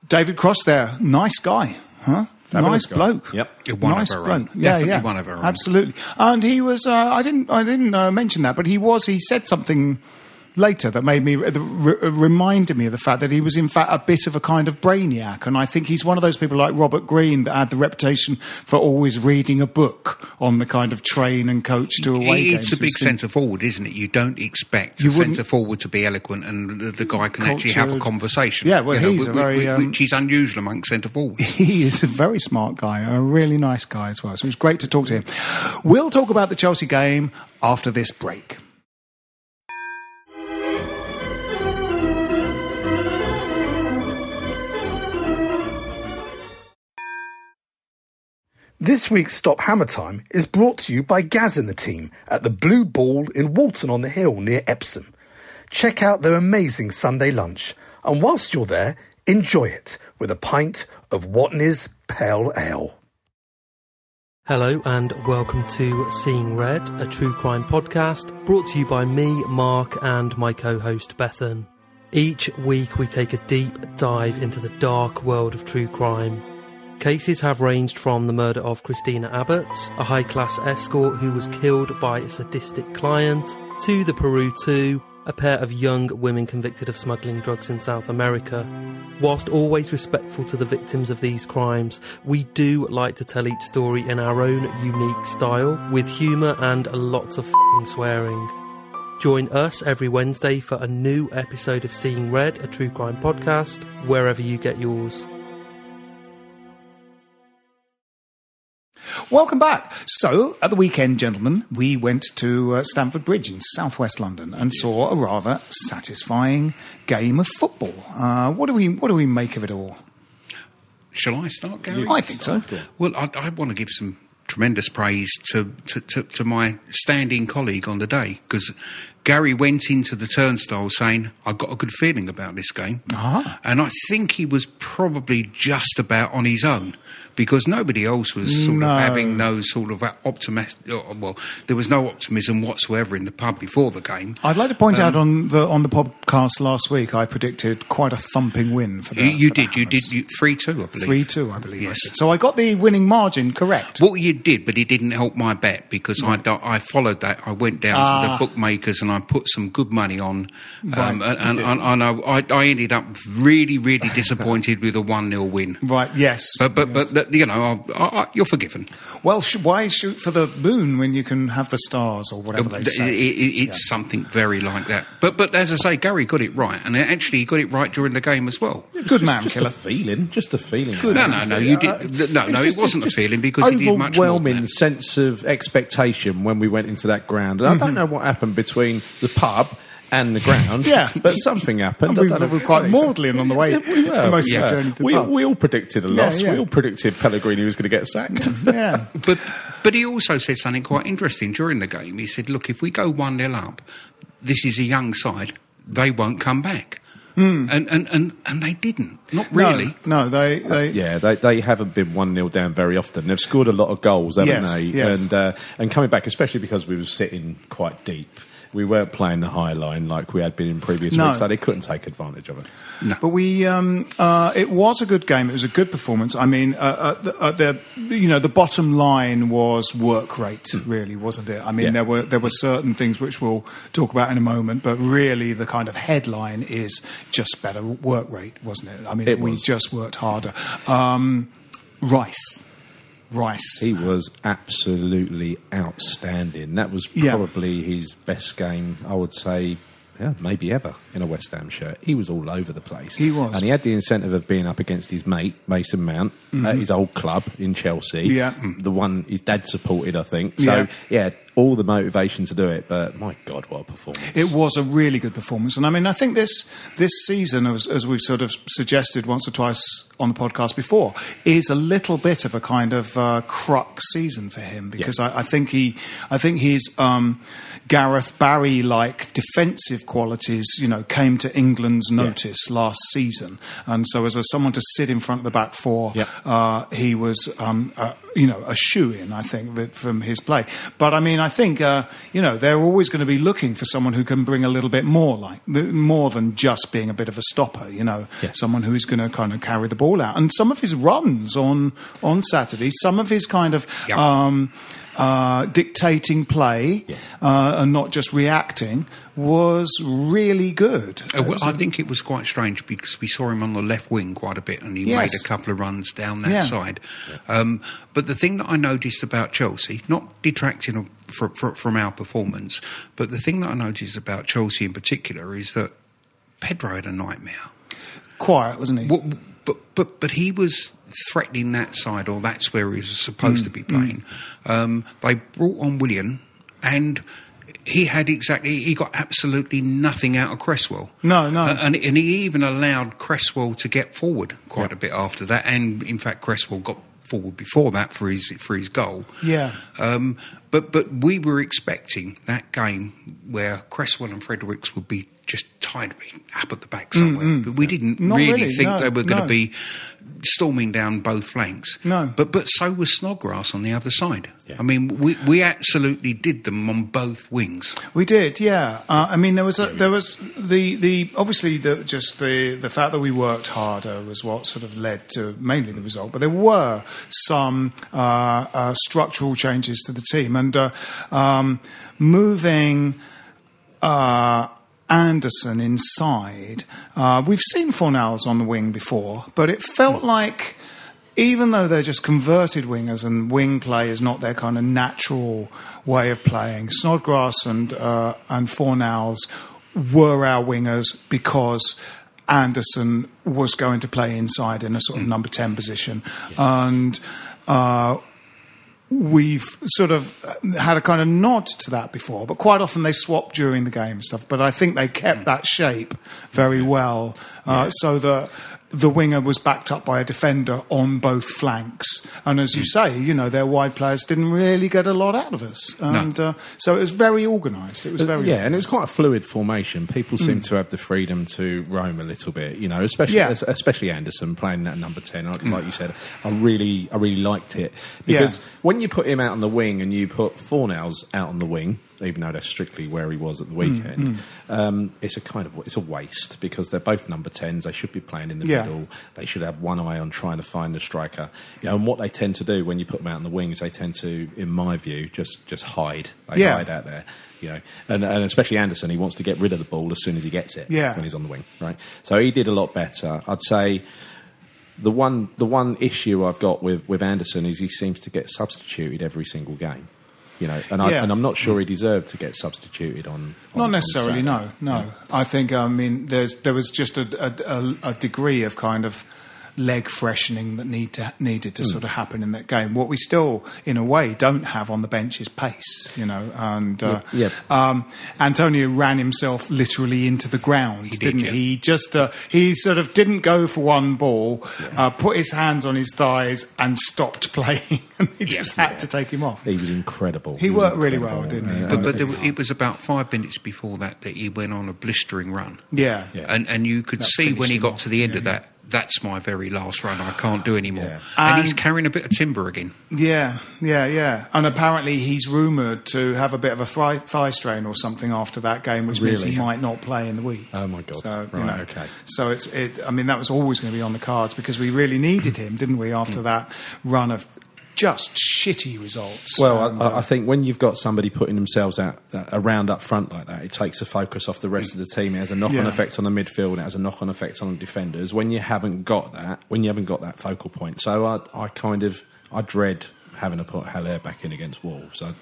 David Cross there. Nice guy, huh? Fabulous nice guy. bloke. Yep. One nice our bloke. own. Yeah, Definitely yeah. one of our own. Absolutely. And he was. Uh, I didn't. I didn't uh, mention that, but he was. He said something later that made me re- reminded me of the fact that he was in fact a bit of a kind of brainiac and I think he's one of those people like Robert Green that had the reputation for always reading a book on the kind of train and coach to away games. It's a big centre forward, isn't it? You don't expect You a centre forward to be eloquent and the, the guy can actually have a conversation. Yeah, well, know, he's a whi- very, whi- um, which is unusual amongst centre forwards. He is a very smart guy, a really nice guy as well. So it was great to talk to him. We'll talk about the Chelsea game after this break. This week's Stop Hammer Time is brought to you by Gaz and the team at the Blue Ball in Walton on the Hill near Epsom. Check out their amazing Sunday lunch, and whilst you're there, enjoy it with a pint of Watney's Pale Ale. Hello and welcome to Seeing Red, a true crime podcast brought to you by me, Mark, and my co host Bethan. Each week we take a deep dive into the dark world of true crime. Cases have ranged from the murder of Christina Abbott, a high class escort who was killed by a sadistic client, to the Peru 2, a pair of young women convicted of smuggling drugs in South America. Whilst always respectful to the victims of these crimes, we do like to tell each story in our own unique style, with humour and lots of swearing. Join us every Wednesday for a new episode of Seeing Red, a true crime podcast, wherever you get yours. Welcome back. So, at the weekend, gentlemen, we went to uh, Stamford Bridge in southwest London and saw a rather satisfying game of football. Uh, what do we What do we make of it all? Shall I start, Gary? I think so. Well, I, I want to give some tremendous praise to, to, to, to my standing colleague on the day because Gary went into the turnstile saying, I've got a good feeling about this game. Ah. And I think he was probably just about on his own because nobody else was sort No. of having those sort of optimistic. Well, there was no optimism whatsoever in the pub before the game. I'd like to point Um, out on the on the podcast last week, I predicted quite a thumping win for the. You, you for the did, you did, you, 3 2, I believe. Three two, I believe. Yes. did. So I got the winning margin correct. Well, you did, but it didn't help my bet because I, do- I followed that. I went down Ah. to the bookmakers and I put some good money on. Um, Right, and and, and, and I, I ended up really, really disappointed with a 1 0 win. Right? Yes. But, but, but, that- you know, I, I, I, you're forgiven. well, sh- why shoot for the moon when you can have the stars or whatever uh, they say? it- it- it's something very like that. But, but as I say, Gary got it right. And actually, he got it right during the game as well. Good man, just killer. a feeling, just a feeling. No, no, no, you did. No, no, it wasn't a feeling because he did much more. overwhelming sense of expectation when we went into that ground. And I mm-hmm. don't know what happened between the pub and the ground. Yeah. but something happened. We I were quite maudlin on the way We were, most yeah. journey to the we, pub. we all predicted a loss. yeah. We all predicted Pellegrini was going to get sacked. yeah. But but he also said something quite interesting during the game. He said, "Look, if we go one 0 up, this is a young side. They won't come back." And, and and and they didn't. Not really. No, no, they they Yeah, they, they haven't been 1 0 down very often. They've scored a lot of goals, haven't Yes, they? yes. And, uh, and coming back, especially because we were sitting quite deep. We weren't playing the high line like we had been in previous No. weeks, so they couldn't take advantage of it. But we, um, uh, it was a good game. It was a good performance. I mean, uh, uh, the, uh, the, you know, the bottom line was work rate, really, wasn't it? I mean, Yeah. there were there were certain things which we'll talk about in a moment, but really, the kind of headline is just better work rate, wasn't it? I mean, It we just worked harder. Um, Rice, Rice. He was absolutely outstanding. That was Yeah. probably his best game, I would say, yeah, maybe ever in a West Ham shirt. He was all over the place. He was. And he had the incentive of being up against his mate, Mason Mount, at his old club in Chelsea. Mm-hmm. Yeah. The one his dad supported, I think. So, Yeah. yeah, all the motivation to do it. But my God, what a performance! It was a really good performance, and I mean, I think this this season, as, as we've sort of suggested once or twice on the podcast before, is a little bit of a kind of uh, crux season for him because I, I think he, I think he's um, Gareth Barry like defensive qualities, you know, came to England's notice last season, and so as a, someone to sit in front of the back four, Yep. uh, he was, um, uh, you know, a shoe in, I think, from his play. But I mean, I think, uh, you know, they're always going to be looking for someone who can bring a little bit more, like more than just being a bit of a stopper. You know, someone who's going to kind of carry the ball out. And some of his runs on on Saturday, some of his kind of. Um, uh, dictating play uh, and not just reacting was really good. Uh, well, I think it was quite strange because we saw him on the left wing quite a bit, and he Yes. made a couple of runs down that Yeah. side. Um, but the thing that I noticed about Chelsea, not detracting from, from, from our performance, but the thing that I noticed about Chelsea in particular is that Pedro had a nightmare. Quiet, wasn't he? What, but but but he was threatening that side, or that's where he was supposed Mm, to be playing. Um, they brought on Willian, and he had exactly he got absolutely nothing out of Cresswell. No, no. Uh, and and he even allowed Cresswell to get forward quite a bit after that, and in fact Cresswell got forward before that for his for his goal. Yeah. Um, but but we were expecting that game where Cresswell and Fredericks would be just tied up at the back somewhere. Mm, mm. But we didn't really, really, think no, they were going to no. be storming down both flanks. No. But but so was Snodgrass on the other side. I mean, we we absolutely did them on both wings. We did, yeah. Uh, I mean, there was a, there was the the obviously the just the the fact that we worked harder was what sort of led to mainly the result. But there were some uh, uh, structural changes to the team and uh, um, moving. Uh, Anderson inside. Uh, we've seen Fornals on the wing before, but it felt like even though they're just converted wingers and wing play is not their kind of natural way of playing, Snodgrass and uh, and Fornals were our wingers because Anderson was going to play inside in a sort of number ten position, and. Uh, We've sort of uh, had a kind of nod to that before, but quite often they swap during the game and stuff. But I think they kept that shape very well, uh, so that the winger was backed up by a defender on both flanks. And as you say, you know, their wide players didn't really get a lot out of us. And uh, so it was very organised. It was very Uh, yeah, and it was quite a fluid formation. People seem Mm. to have the freedom to roam a little bit, you know, especially Yeah. especially Anderson playing that number ten. I- Like you said, I really I really liked it Yeah. because when you put him out on the wing and you put Fornals out on the wing, even though they're strictly where he was at the weekend, mm. Um, it's a kind of it's a waste because they're both number tens. They should be playing in the Yeah. middle. They should have one eye on trying to find the striker. You know, and what they tend to do when you put them out on the wings, they tend to, in my view, just just hide. They Yeah. hide out there. You know, and, and especially Anderson, he wants to get rid of the ball as soon as he gets it. Yeah. when he's on the wing, right? So he did a lot better. I'd say the one the one issue I've got with, with Anderson is he seems to get substituted every single game. You know, and, I, Yeah. and I'm not sure he deserved to get substituted on. on Not necessarily, on no, no. I think, I mean, there's, there was just a, a, a degree of kind of leg freshening that need to, needed to Hmm. sort of happen in that game. What we still, in a way, don't have on the bench is pace, you know. And uh, Yeah, Um, Antonio ran himself literally into the ground, didn't he? He just uh, he sort of didn't go for one ball, uh, put his hands on his thighs, and stopped playing. and he just had to take him off. He was incredible. He was worked really well, didn't he? But, but there, it was about five minutes before that that he went on a blistering run. Yeah. And, and you could That see when he got off. to the end of Yeah, that, that's my very last run. I can't do anymore. And, And- he's carrying a bit of timber again. Yeah, yeah, yeah. And apparently he's rumoured to have a bit of a thigh, thigh strain or something after that game, which means he might not play in the week. Oh my god! So, you right, know, okay. So it's it. I mean, that was always going to be on the cards because we really needed him, didn't we? Hmm. After that run of just shitty results. Well, And, I, uh, I think when you've got somebody putting themselves out uh, around up front like that, it takes the focus off the rest of the team. It has a knock-on Yeah. effect on the midfield. and It has a knock-on effect on the defenders. When you haven't got that, when you haven't got that focal point, so I, I kind of I dread having to put Haller back in against Wolves. I,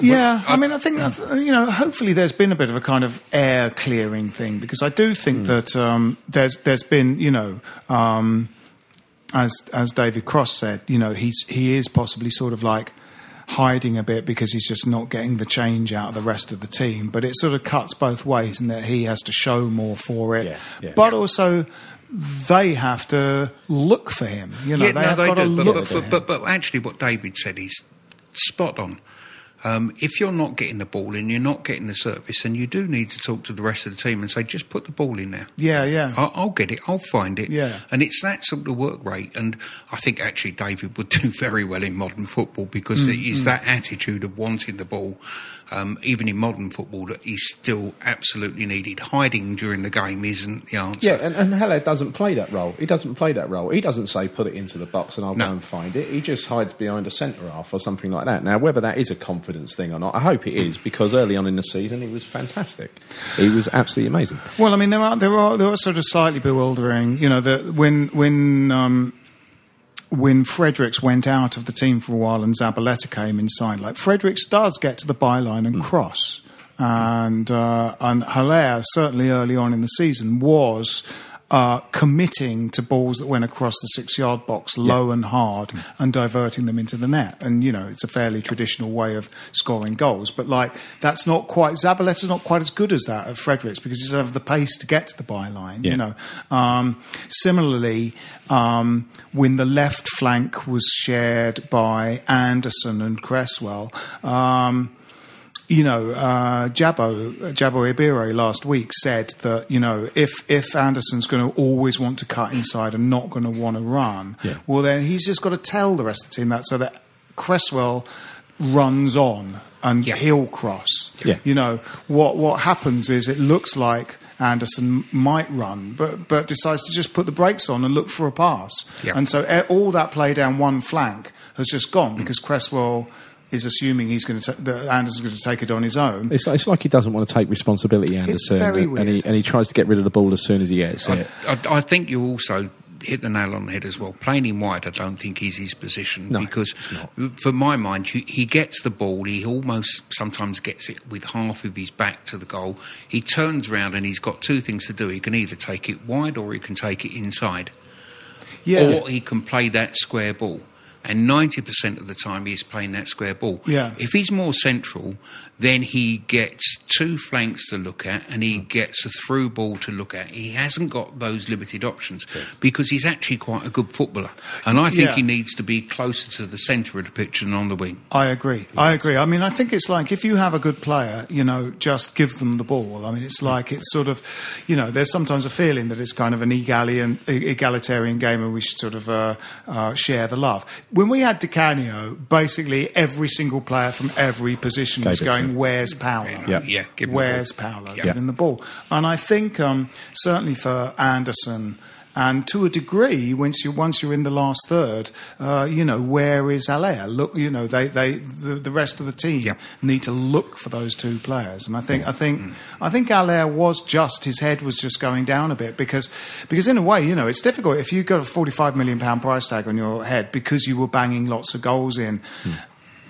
Yeah, I mean, I think that, you know. Hopefully, there's been a bit of a kind of air clearing thing because I do think that um, there's there's been you know. Um, as as David Cross said, you know, he's he is possibly sort of like hiding a bit because he's just not getting the change out of the rest of the team. But it sort of cuts both ways in that he has to show more for it, Yeah, yeah. but also they have to look for him. You know, yeah, they no, have they got to. But, look but, for but, him. but, but actually, what David said is spot on. Um, if you're not getting the ball in, you're not getting the service, then you do need to talk to the rest of the team and say, just put the ball in there. yeah, yeah. I'll, I'll get it. I'll find it. Yeah. And it's that sort of work rate. And I think actually David would do very well in modern football because Mm, it is mm. that attitude of wanting the ball, um, even in modern football, that is still absolutely needed. Hiding during the game isn't the answer. Yeah, and, and Haller doesn't play that role. He doesn't play that role. He doesn't say put it into the box and I'll No. go and find it. He just hides behind a centre half or something like that. Now, whether that is a confidence thing or not, I hope it is because early on in the season he was fantastic. He was absolutely amazing. Well, I mean, there are there are there are sort of slightly bewildering. You know, that when when um, when Fredericks went out of the team for a while and Zabaleta came inside, like Fredericks does get to the byline and cross, and uh, and Haller certainly early on in the season was. Uh, committing to balls that went across the six yard box low and hard and diverting them into the net. And, you know, it's a fairly traditional way of scoring goals. But, like, that's not quite, Zabaleta's not quite as good as that at Fredericks because he doesn't have the pace to get to the byline, Yeah. you know. Um, similarly, um, when the left flank was shared by Anderson and Cresswell, um, you know, uh, Jabo Jabo Ibehre last week said that you know if if Anderson's going to always want to cut inside and not going to want to run, Yeah. well then he's just got to tell the rest of the team that so that Cresswell runs on and he'll cross. Yeah. You know what what happens is it looks like Anderson might run, but but decides to just put the brakes on and look for a pass, Yeah. and so all that play down one flank has just gone because Cresswell. Is assuming he's going to ta- that Anderson's going to take it on his own. It's like, it's like he doesn't want to take responsibility, Anderson, very and, he, weird. and he tries to get rid of the ball as soon as he gets it. I, I think you also hit the nail on the head as well. Playing him wide, I don't think is his position No, because, it's not. for my mind, he, he gets the ball. He almost sometimes gets it with half of his back to the goal. He turns round and he's got two things to do. He can either take it wide or he can take it inside, Yeah. or he can play that square ball. And 90% of the time he's playing that square ball. Yeah. If he's more central, then he gets two flanks to look at and Mm. he gets a through ball to look at. He hasn't got those limited options because he's actually quite a good footballer. And I think Yeah. he needs to be closer to the centre of the pitch than on the wing. I agree. I agree. I mean, I think it's like if you have a good player, you know, just give them the ball. I mean, it's like it's sort of, you know, there's sometimes a feeling that it's kind of an egalian, egalitarian game and we should sort of uh, uh, share the love. When we had Di Canio, basically every single player from every position was Gave it going, "Where's Paolo? Yeah. Yeah, give him the Where's ball. Paolo? Yeah. Give him the ball." And I think um, certainly for Anderson. And to a degree, once you once you're in the last third, uh, you know where is Haller? Look, you know they, they the, the rest of the team Yeah. need to look for those two players. And I think I think Mm. I think Haller was just his head was just going down a bit because because in a way, you know, it's difficult if you got a 45 million pound price tag on your head because you were banging lots of goals in. Mm.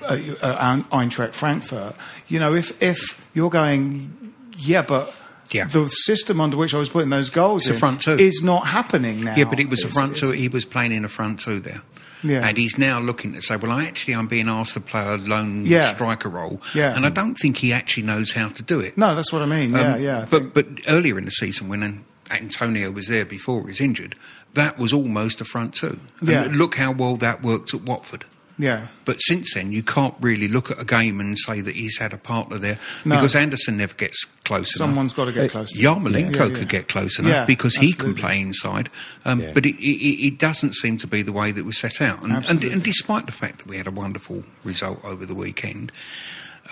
Uh, uh, Eintracht Frankfurt. You know, if if you're going, yeah, but. Yeah. The system under which I was putting those goals It's in front two. is not happening now. Yeah, but it was a front two. He was playing in a front two there. Yeah. And he's now looking to say, well, I actually I'm being asked to play a lone Yeah. striker role. Yeah. And I don't think he actually knows how to do it. No, that's what I mean. Yeah, Um, yeah. I But but earlier in the season, when Antonio was there before he was injured, that was almost a front two. And Yeah. look how well that worked at Watford. Yeah. But since then, you can't really look at a game and say that he's had a partner there No. because Anderson never gets close Someone's got to get close. to Yarmolenko Yeah, yeah. could get close enough Yeah, because he can play inside, um, Yeah. but it, it, it doesn't seem to be the way that we set out. And, and, Absolutely. and despite the fact that we had a wonderful result over the weekend,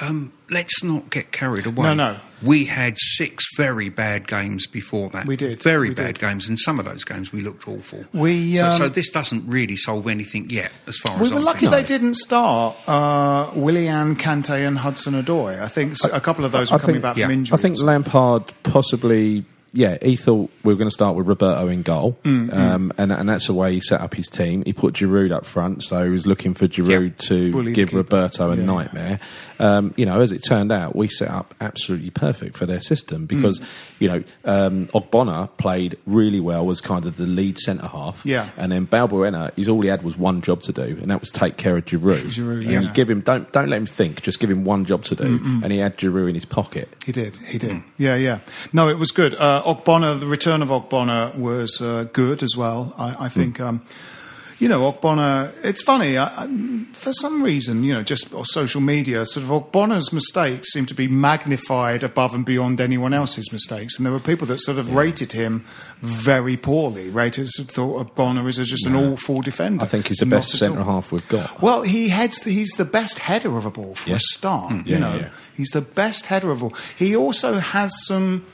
um, let's not get carried away. No, no. We had six very bad games before that. We did. Very We bad did. games, and some of those games we looked awful. We, so, so um, this doesn't really solve anything yet, as far We as We were I'm lucky concerned. they didn't start uh, Willian, Kante, and Hudson Odoi. I think s- a couple of those were I coming think- back yeah. from injury. I think Lampard possibly yeah, he thought we were going to start with Roberto in goal, Mm, um, and and that's the way he set up his team. He put Giroud up front, so he was looking for Giroud to Bully give. Roberto a Yeah. nightmare. Um, you know, as it turned out, we set up absolutely perfect for their system because Mm. you know um, Ogbonna played really well as kind of the lead centre half, Yeah. and then Balbuena, he's all he had was one job to do, and that was take care of Giroud. Giroud, and yeah. you give him don't don't let him think, just give him one job to do, Mm-mm. and he had Giroud in his pocket. He did. He did. Yeah, yeah. No, it was good. Uh, Ogbonna, the return of Ogbonna was uh, good as well. I, I think. Um, you know, Ogbonna. It's funny. I, I, for some reason, you know, just or social media, sort of Ogbonna's mistakes seem to be magnified above and beyond anyone else's mistakes. And there were people that sort of rated him very poorly. Rated, thought Ogbonna is just an awful defender. I think he's the best centre half we've got. Well, he heads. The, he's the best header of a ball for Yeah. a start. Mm, you yeah, know, yeah. he's the best header of all. He also has some.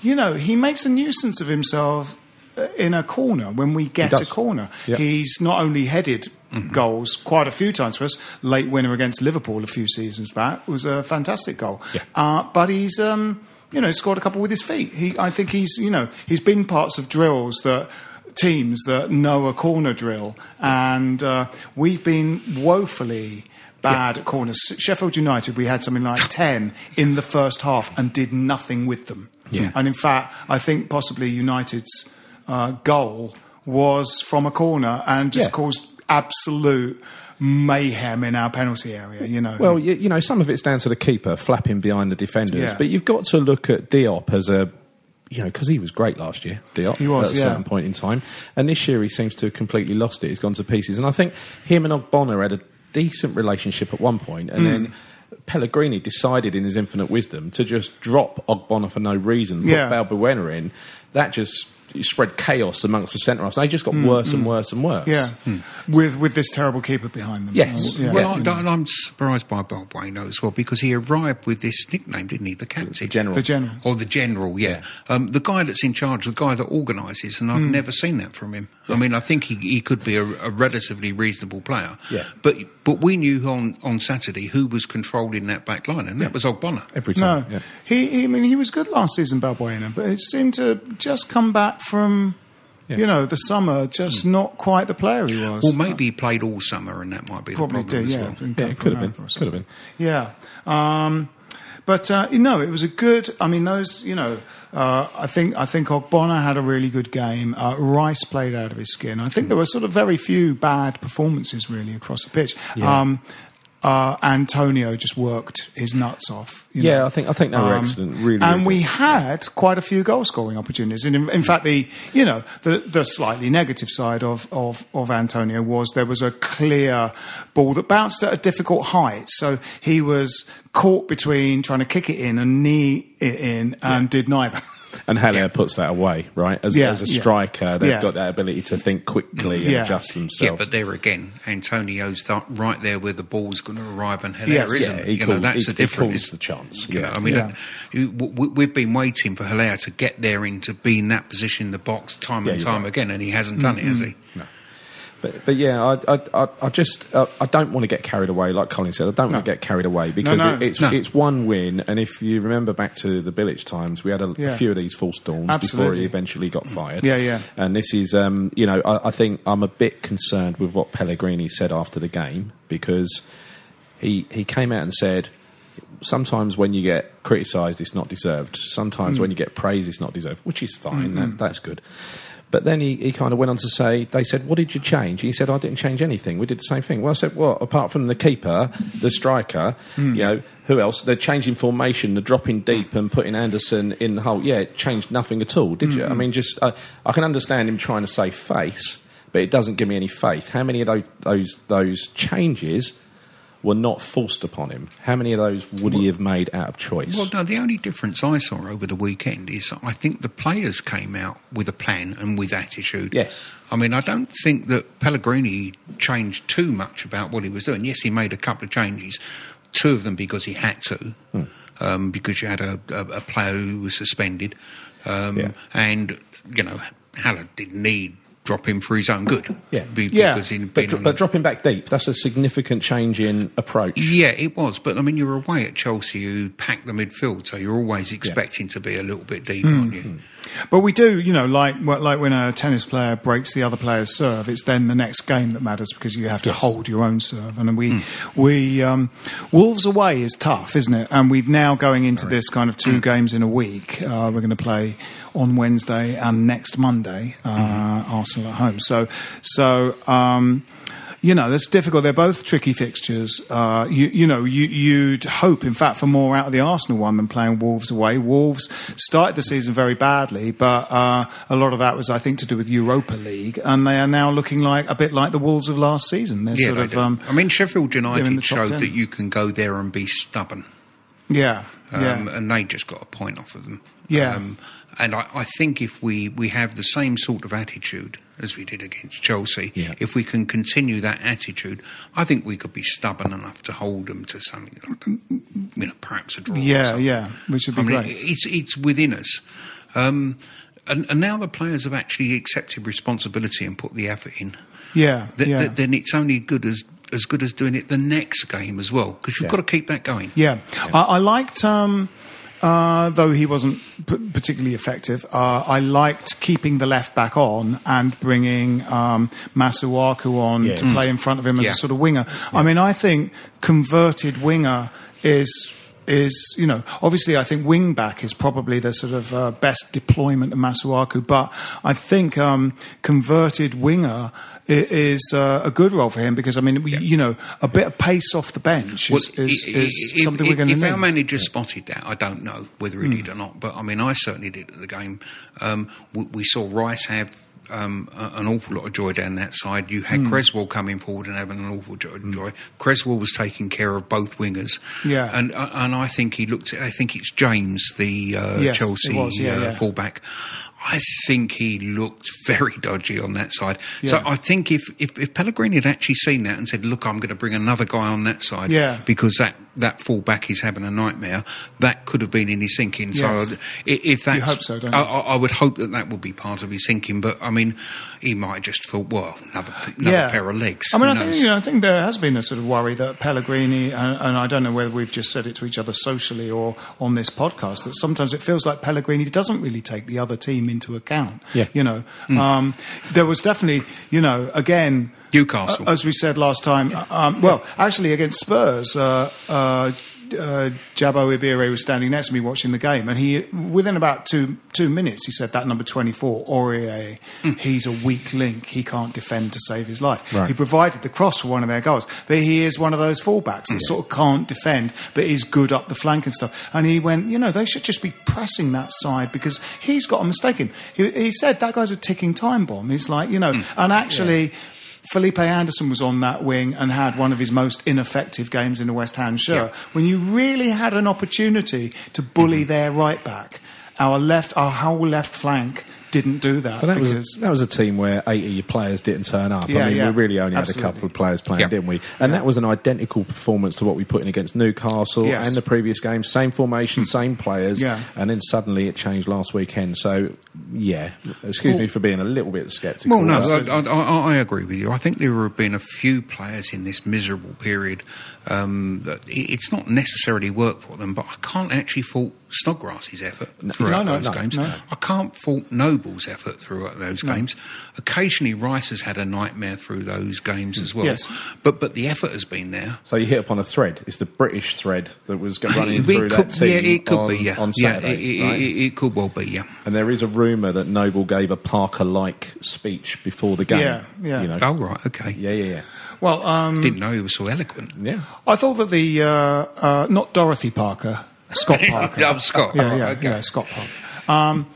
You know, he makes a nuisance of himself uh, in a corner when we get a corner. Yeah. He's not only headed. Goals quite a few times for us. Late winner against Liverpool a few seasons back was a fantastic goal. Uh, but he's, um, you know, scored a couple with his feet. He, I think he's, you know, he's been parts of drills that teams that know a corner drill, and uh, we've been woefully bad at corners. Sheffield United, we had something like 10 in the first half and did nothing with them. Yeah. And in fact, I think possibly United's uh, goal was from a corner and just Yeah. caused absolute mayhem in our penalty area, you know. Well, you, you know, some of it's down to the keeper flapping behind the defenders, Yeah. but you've got to look at Diop as a, you know, because he was great last year. Diop He was, at a yeah. certain point in time, and this year he seems to have completely lost it. He's gone to pieces, and I think him and Ogbonna had a decent relationship at one point, and Mm. then. Pellegrini decided in his infinite wisdom to just drop Ogbonna for no reason, put Yeah. Balbuena in. That just spread chaos amongst the centre halves. They just got Mm, worse and mm. worse and worse. yeah, with with this terrible keeper behind them. Yes. Yeah, well, you I, I'm surprised by Balbuena as well because he arrived with this nickname, didn't he? The captain, the general, The general. or the general. Yeah, Um, the guy that's in charge, the guy that organises, and I've Mm. never seen that from him. I mean, I think he, he could be a, a relatively reasonable player. Yeah. but but we knew on, on Saturday who was controlling that back line, and that was Ogbonna. Every time. No, he, he. I mean, he was good last season, Balbuena, but it seemed to just come back from, you know, the summer, just not quite the player he was. Well, maybe he played all summer, and that might be Probably the problem did, as yeah. well. Yeah, it could have been. Could have been. Yeah. Um, but uh, you know, it was a good. I mean, those. You know, uh, I think I think Ogbonna had a really good game. Uh, Rice played out of his skin. I think there were sort of very few bad performances really across the pitch. Yeah. Um, uh, Antonio just worked his nuts off. you Yeah, know. I think I think they were Um, excellent. Really, and really we good. had quite a few goal scoring opportunities. And in, in fact, the you know the the slightly negative side of, of of Antonio was there was a clear ball that bounced at a difficult height. So he was caught between trying to kick it in and knee it in, and did neither. And Haller puts that away, right? As, Yeah, as a striker, they've Yeah. got that ability to think quickly and Yeah. adjust themselves. Yeah, but there again, Antonio's th- right there where the ball's going to arrive, and Haller Yes, isn't. yeah, he you know, that's he- the he difference. calls the chance, You know. I mean, Yeah. uh, we've been waiting for Haller to get there and to be in that position in the box time and you're time right. again, and he hasn't done it, has he? But, but yeah, I, I, I, I just uh, I don't want to get carried away. Like Colin said, I don't want to get carried away because no, it, it's no. it's one win. And if you remember back to the Bilic times, we had a, Yeah. a few of these false dawns before he eventually got fired. Yeah, yeah. And this is, um, you know, I, I think I'm a bit concerned with what Pellegrini said after the game because he he came out and said. Sometimes when you get criticised, it's not deserved. Sometimes Mm. when you get praise, it's not deserved, which is fine. Mm, That, that's good. But then he, he kind of went on to say, they said, what did you change? He said, I didn't change anything. We did the same thing. Well, I said, well, apart from the keeper, the striker, Hmm. you know, who else? They're changing formation, the dropping deep and putting Anderson in the hole. Yeah, it changed nothing at all, did you? I mean, just, uh, I can understand him trying to save face, but it doesn't give me any faith. How many of those, those, those changes were not forced upon him? How many of those would he have made out of choice? Well, no, the only difference I saw over the weekend is I think the players came out with a plan and with attitude. Yes. I mean, I don't think that Pellegrini changed too much about what he was doing. Yes, he made a couple of changes, two of them because he had to, Hmm. um, because you had a, a, a player who was suspended. Um, And, you know, Haller didn't need drop him for his own good. Yeah. Be- yeah. But, dro- but dropping back deep, that's a significant change in approach. Yeah, it was. But I mean, you're away at Chelsea who pack the midfield, so you're always expecting to be a little bit deep, Mm. aren't you? But we do, you know, like like when a tennis player breaks the other player's serve, it's then the next game that matters because you have to hold your own serve. And we, we um, Wolves away is tough, isn't it? And we've now going into this kind of two games in a week. Uh, we're going to play on Wednesday and next Monday, uh, Arsenal at home. So, so. Um, you know, that's difficult. They're both tricky fixtures. Uh, you, you know, you, you'd hope, in fact, for more out of the Arsenal one than playing Wolves away. Wolves started the season very badly, but uh, a lot of that was, I think, to do with Europa League, and they are now looking like a bit like the Wolves of last season. They're Yeah, sort they of, um, I mean, Sheffield they're in the United showed 10. that you can go there and be stubborn. yeah, um, yeah, and they just got a point off of them. Yeah. Um, and I, I think if we, we have the same sort of attitude as we did against Chelsea, if we can continue that attitude, I think we could be stubborn enough to hold them to something like, a, you know, perhaps a draw. yeah, yeah, which would be I mean, great. it's it's within us. Um, and, and now the players have actually accepted responsibility and put the effort in. yeah, Th- yeah. th- then it's only good as as good as doing it the next game as well because you've Yeah. got to keep that going. Yeah, I, I liked. Um, uh, though he wasn't p- particularly effective, uh, I liked keeping the left back on and bringing um, Masuaku on Yes. to play in front of him as Yeah. a sort of winger. I mean, I think converted winger is is you know obviously I think wing back is probably the sort of uh, best deployment of Masuaku, but I think um, converted winger is uh, a good role for him because I mean we, you know a bit of pace off the bench is, Well, is, is if- something we're going to need. If our manager spotted that, I don't know whether he Mm. did or not, but I mean, I certainly did at the game. Um, we, we saw Rice have. Um, an awful lot of joy down that side. You had Mm. Cresswell coming forward and having an awful joy. joy. Cresswell was taking care of both wingers, Yeah. and uh, and I think he looked. At, I think it's James, the uh, Yes, Chelsea was, yeah, uh, yeah. fullback. I think he looked very dodgy on that side. So I think if, if, if Pellegrini had actually seen that and said, "Look, I'm going to bring another guy on that side," Yeah. because that that fullback is having a nightmare, that could have been in his thinking. Yes. So i- if that's, You hope so, don't I, you? I I would hope that that would be part of his thinking. But I mean, he might have just thought, well, another another pair of legs. I mean, I think you know, I think there has been a sort of worry that Pellegrini, and, and I don't know whether we've just said it to each other socially or on this podcast, that sometimes it feels like Pellegrini doesn't really take the other team into account. Yeah. You know, Hmm. um, there was definitely, you know, again. Newcastle. uh, as we said last time, uh, um, well, actually against Spurs, uh, uh, uh, Jabo Ibehre was standing next to me watching the game, and he, within about two two minutes, he said that number twenty four, Aurier, he's a weak link. He can't defend to save his life. Right. He provided the cross for one of their goals, but he is one of those fullbacks that sort of can't defend, but is good up the flank and stuff. And he went, you know, they should just be pressing that side because he's got a mistake in. He, he said that guy's a ticking time bomb. He's like, you know, and actually. Felipe Anderson was on that wing and had one of his most ineffective games in a West Ham shirt. When you really had an opportunity to bully Mm-hmm. their right back, our left, our whole left flank didn't do that. But that because was that was a team where eight of your players didn't turn up. Yeah, I mean, yeah. we really only Absolutely. had a couple of players playing, Yeah. didn't we? And that was an identical performance to what we put in against Newcastle Yes. and the previous game. Same formation, same players, Yeah. and then suddenly it changed last weekend. So, yeah, excuse Well- me for being a little bit sceptical. Well, no, I, I, I agree with you. I think there have been a few players in this miserable period um, that it's not necessarily worked for them, but I can't actually fault Snodgrass's effort throughout No, no, those games. I can't fault Noble's effort throughout those games. Occasionally, Rice has had a nightmare through those games as well. Yes. But but the effort has been there. So you hit upon a thread. It's the British thread that was running It through could- that team yeah, it could on, be, yeah. on Yeah, Saturday. it- it- right? it- could well be, yeah. And there is a rumour that Noble gave a Parker-like speech before the game. Yeah, yeah. You know? Oh, right, okay. Yeah, yeah, yeah. well, um, Didn't know he was so eloquent. Yeah. I thought that the uh, uh, not Dorothy Parker, Scott Parker. Oh, Scott. yeah, yeah, okay. yeah, Scott Parker. Um,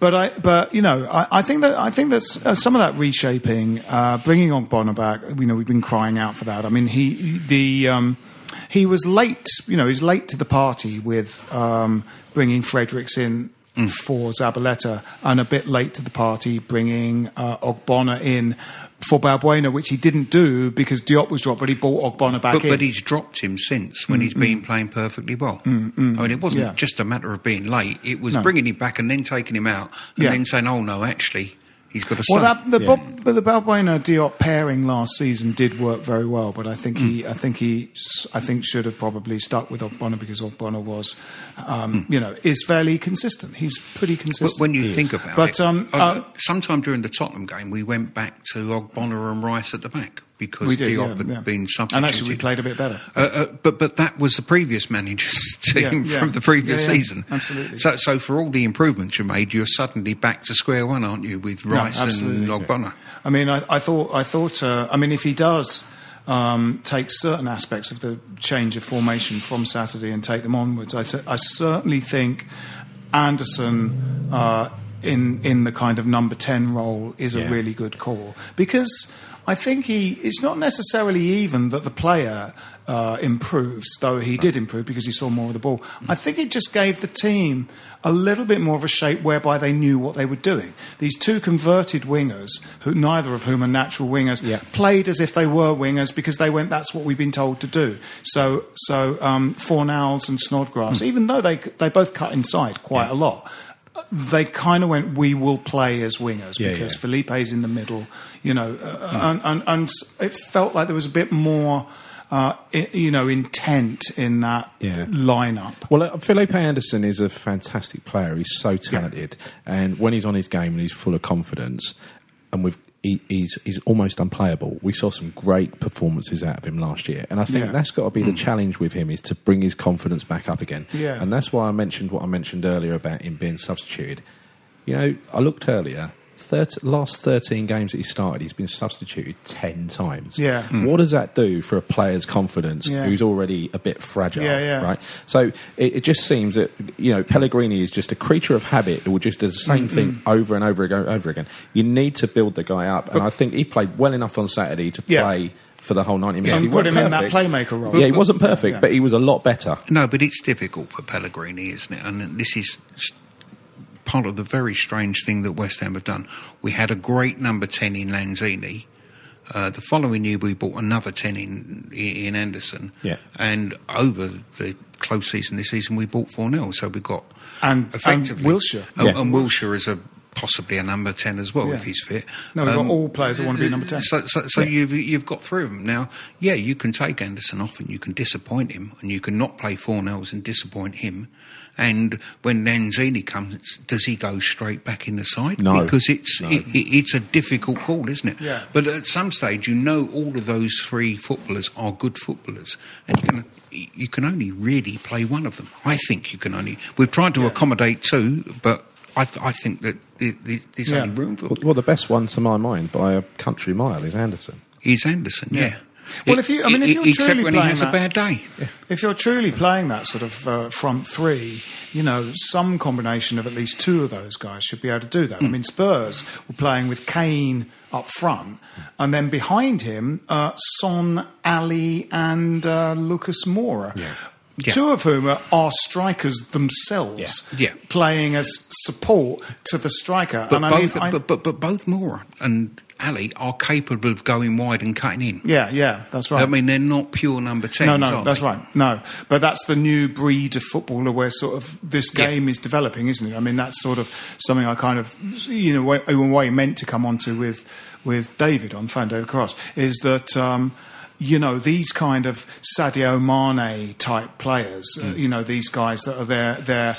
but I, but you know, I, I think that I think that uh, some of that reshaping, uh, bringing Ogbonna back. You know, we've been crying out for that. I mean, he the um, he was late. You know, he's late to the party with um, bringing Fredericks in. Mm. For Zabaleta, and a bit late to the party, bringing uh, Ogbonna in for Balbuena, which he didn't do because Diop was dropped, but he brought Ogbonna back But, in. but he's dropped him since when mm, he's been mm. playing perfectly well. I mean, it wasn't Yeah. just a matter of being late; it was No. bringing him back and then taking him out, and Yeah. then saying, "Oh no, actually, He's got a Well, that, the Bob, but the Balbuena Diop pairing last season did work very well, but I think he, Hmm. I think he, s- I think should have probably stuck with Ogbonna because Ogbonna was, um, you know, is fairly consistent. He's pretty consistent. But when you think about but, it, um, uh, uh, sometime during the Tottenham game, we went back to Ogbonna and Rice at the back because did, Diop had yeah. been substituted. and actually we played a bit better. Uh, uh, but but that was the previous manager's team Yeah, from the previous season. absolutely. So so for all the improvements you made, you're suddenly back to square one, aren't you? With No, Rice and absolutely. Ogbonna. I mean, I, I thought, I thought, uh, I mean, if he does um, take certain aspects of the change of formation from Saturday and take them onwards, I, t- I certainly think Anderson uh, in in the kind of number ten role is a really good call because I think he. It's not necessarily even that the player. Uh, improves, though he did improve because he saw more of the ball. I think it just gave the team a little bit more of a shape whereby they knew what they were doing. These two converted wingers, who neither of whom are natural wingers, played as if they were wingers because they went. That's what we've been told to do. So, so um, Fornals and Snodgrass, even though they they both cut inside quite a lot. They kind of went. We will play as wingers Yeah, because yeah. Felipe's in the middle, you know, uh, and, and, and it felt like there was a bit more, uh, i- you know, intent in that Yeah. lineup. Well, uh, Felipe Anderson is a fantastic player. He's so talented, and when he's on his game and he's full of confidence, and with he, he's he's almost unplayable. We saw some great performances out of him last year, and I think Yeah. that's got to be the mm. challenge with him is to bring his confidence back up again. Yeah. and that's why I mentioned what I mentioned earlier about him being substituted. You know, I looked earlier. Thirt last 13 games that he started, he's been substituted 10 times. Yeah. Mm. What does that do for a player's confidence Yeah. who's already a bit fragile? Yeah, yeah. Right? So it, it just seems that you know Pellegrini is just a creature of habit who will just do the same Mm, thing over and over again, over again. You need to build the guy up, and I think he played well enough on Saturday to Yeah. play for the whole ninety minutes. And He put wasn't him in that playmaker role. Yeah, he wasn't perfect, Yeah. but he was a lot better. No, but it's difficult for Pellegrini, isn't it? And this is s- part of the very strange thing that West Ham have done. We had a great number 10 in Lanzini. Uh, the following year, we bought another 10 in, in Anderson. Yeah. And over the close season this season, we bought Fornals. So we got And- and effectively. Wilshere. Oh, Yeah. And Wilshere is a possibly a number 10 as well, Yeah. if he's fit. No, we've got Um, all players that want to be number 10. So, so, so Yeah. you've you've got three of them now. Yeah, you can take Anderson off and you can disappoint him, and you can not play Fornals and disappoint him. And when Lanzini comes, does he go straight back in the side? No. because it's No. It, it, it's a difficult call, isn't it? Yeah. But at some stage, you know all of those three footballers are good footballers, and you can you can only really play one of them. I think you can only. We've tried to accommodate two, but I, th- I think that it, it, there's Yeah. only room for. Well, the best one to my mind by a country mile is Anderson. Is Anderson, yeah. Well, if you, I mean, if you're except truly when he playing has that, a bad day. if you're truly playing that sort of uh, front three, you know, some combination of at least two of those guys should be able to do that. I Hmm. mean, Spurs were playing with Kane up front, and then behind him, uh, Son, Alli, and uh, Lucas Moura. Yeah. Two of whom are, are strikers themselves, Yeah. playing as support to the striker. But, and I both, mean, I- but, but, but both Moura and Alli are capable of going wide and cutting in. yeah, yeah, that's right. I mean, they're not pure number 10s. No, no, that's they? right. No, but that's the new breed of footballer where sort of this Yeah. game is developing, isn't it? I mean, that's sort of something I kind of, you know, way, way meant to come onto with with David on David Cross, is that. Um, you know these kind of Sadio Mane type players. Uh, Mm. you know these guys that are there. They're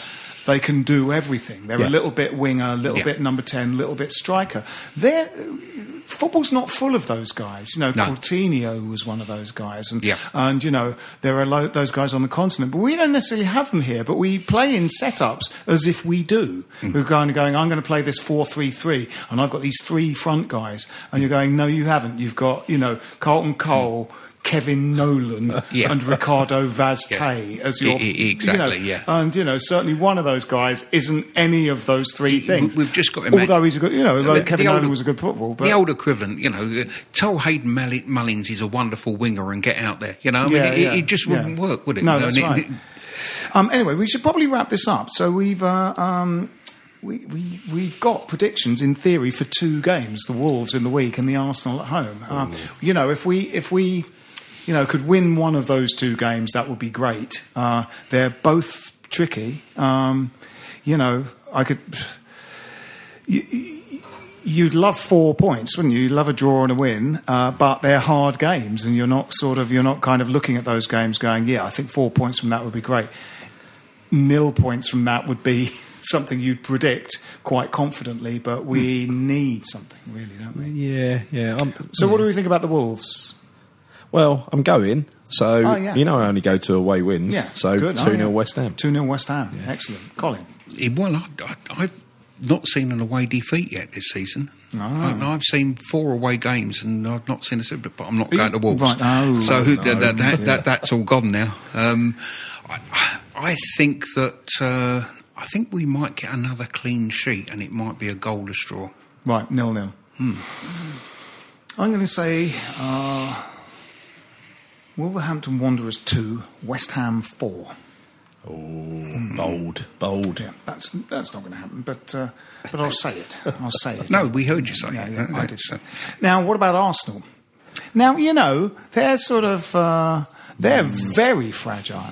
they can do everything. They're Yeah. a little bit winger, a little Yeah. bit number ten, a little bit striker. They're football's not full of those guys. You know, No. Coutinho was one of those guys, and Yeah. and you know there are lo- those guys on the continent, but we don't necessarily have them here. But we play in setups as if we do. Hmm. We're kind of going, I'm going to play this four-three-three, and I've got these three front guys, and you're going, no, you haven't. You've got you know Carlton Cole. Kevin Nolan. Yeah. and Ricardo Vaz Tê as your E- exactly, you know, yeah. and you know certainly one of those guys isn't any of those three things. We've just got imagine- although he's a good you know although The- Kevin the Nolan was a good football, but the old equivalent, you know, uh, tell Hayden Mullins is a wonderful winger and get out there. You know, I mean, Yeah, it, yeah, it just wouldn't work, would it? No, that's it- right. Um, anyway, we should probably wrap this up. So we've uh, um, we, we we've got predictions in theory for two games: the Wolves in the week and the Arsenal at home. Um, you know, if we if we you know could win one of those two games, that would be great. Uh, they're both tricky. Um, you know, I could. You, you'd love four points, wouldn't you? You'd love a draw and a win, uh, but they're hard games, and you're not sort of you're not kind of looking at those games going, yeah, I think four points from that would be great. Nil points from that would be something you'd predict quite confidently, but we need something really, don't we? Yeah, yeah. I'm, So, what do we think about the Wolves? Well, I'm going. So Oh, yeah. you know, I only go to away wins. Yeah, So good. two Oh, 0 yeah. West Ham. Two 0 West Ham. Excellent, Colin. Well, I, I, I've not seen an away defeat yet this season. No. I, I've seen four away games, and I've not seen a single. but I'm not You- going to Wolves. right. Oh, so no, that, that, that, dear. that, that's all gone now. Um, I, I think that uh, I think we might get another clean sheet, and it might be a goalless draw. Right, nil nil. Hmm. I'm going to say uh, Wolverhampton Wanderers two, West Ham four. Oh, bold, bold. Yeah, that's that's not going to happen. But uh, but I'll say it. I'll say it. No, we heard you say Yeah, it. yeah, I did. so- Now, what about Arsenal? Now you know they're sort of uh, they're very fragile.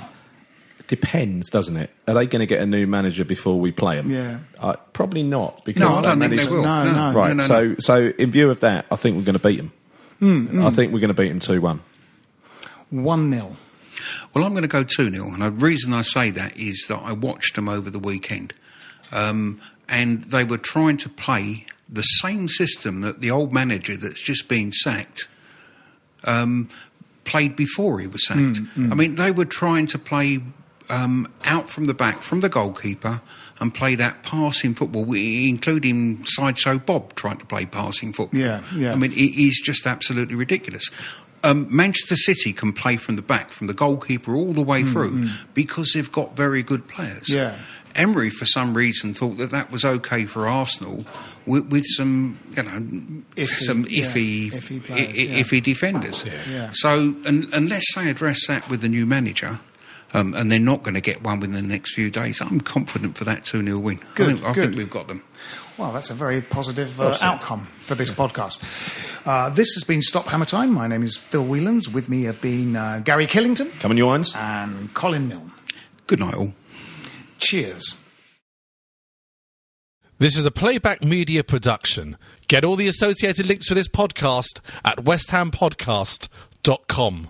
Depends, doesn't it? Are they going to get a new manager before we play them? Yeah. Uh, probably not. Because No, I don't think they will. No, no. Right. no, no, so, no. so in view of that, I think we're going to beat them. Hmm, I think we're going to beat them two one. One 0 Well, I'm going to go 2 0. And the reason I say that is that I watched them over the weekend. Um, and they were trying to play the same system that the old manager that's just been sacked um, played before he was sacked. I mean, they were trying to play um, out from the back, from the goalkeeper. And play that passing football, we- including Sideshow Bob trying to play passing football. Yeah, yeah. I mean, it is just absolutely ridiculous. Um, Manchester City can play from the back, from the goalkeeper all the way through, because they've got very good players. Mm, Yeah. Emery, for some reason, thought that that was okay for Arsenal with, with some, you know, Iffy, some yeah, iffy, iffy i- players, i- yeah. iffy defenders. Yeah. So, un unless they address that with the new manager. Um, and they're not going to get one within the next few days. I'm confident for that 2 0 win. Good, I, think, I good. think we've got them. Well, that's a very positive uh, outcome for this podcast. Uh, this has been Stop Hammer Time. My name is Phil Whelans. With me have been uh, Gary Killington Come on, you irons. and Colin Milne. Good night, all. Cheers. This is a playback media production. Get all the associated links for this podcast at westhampodcast.com.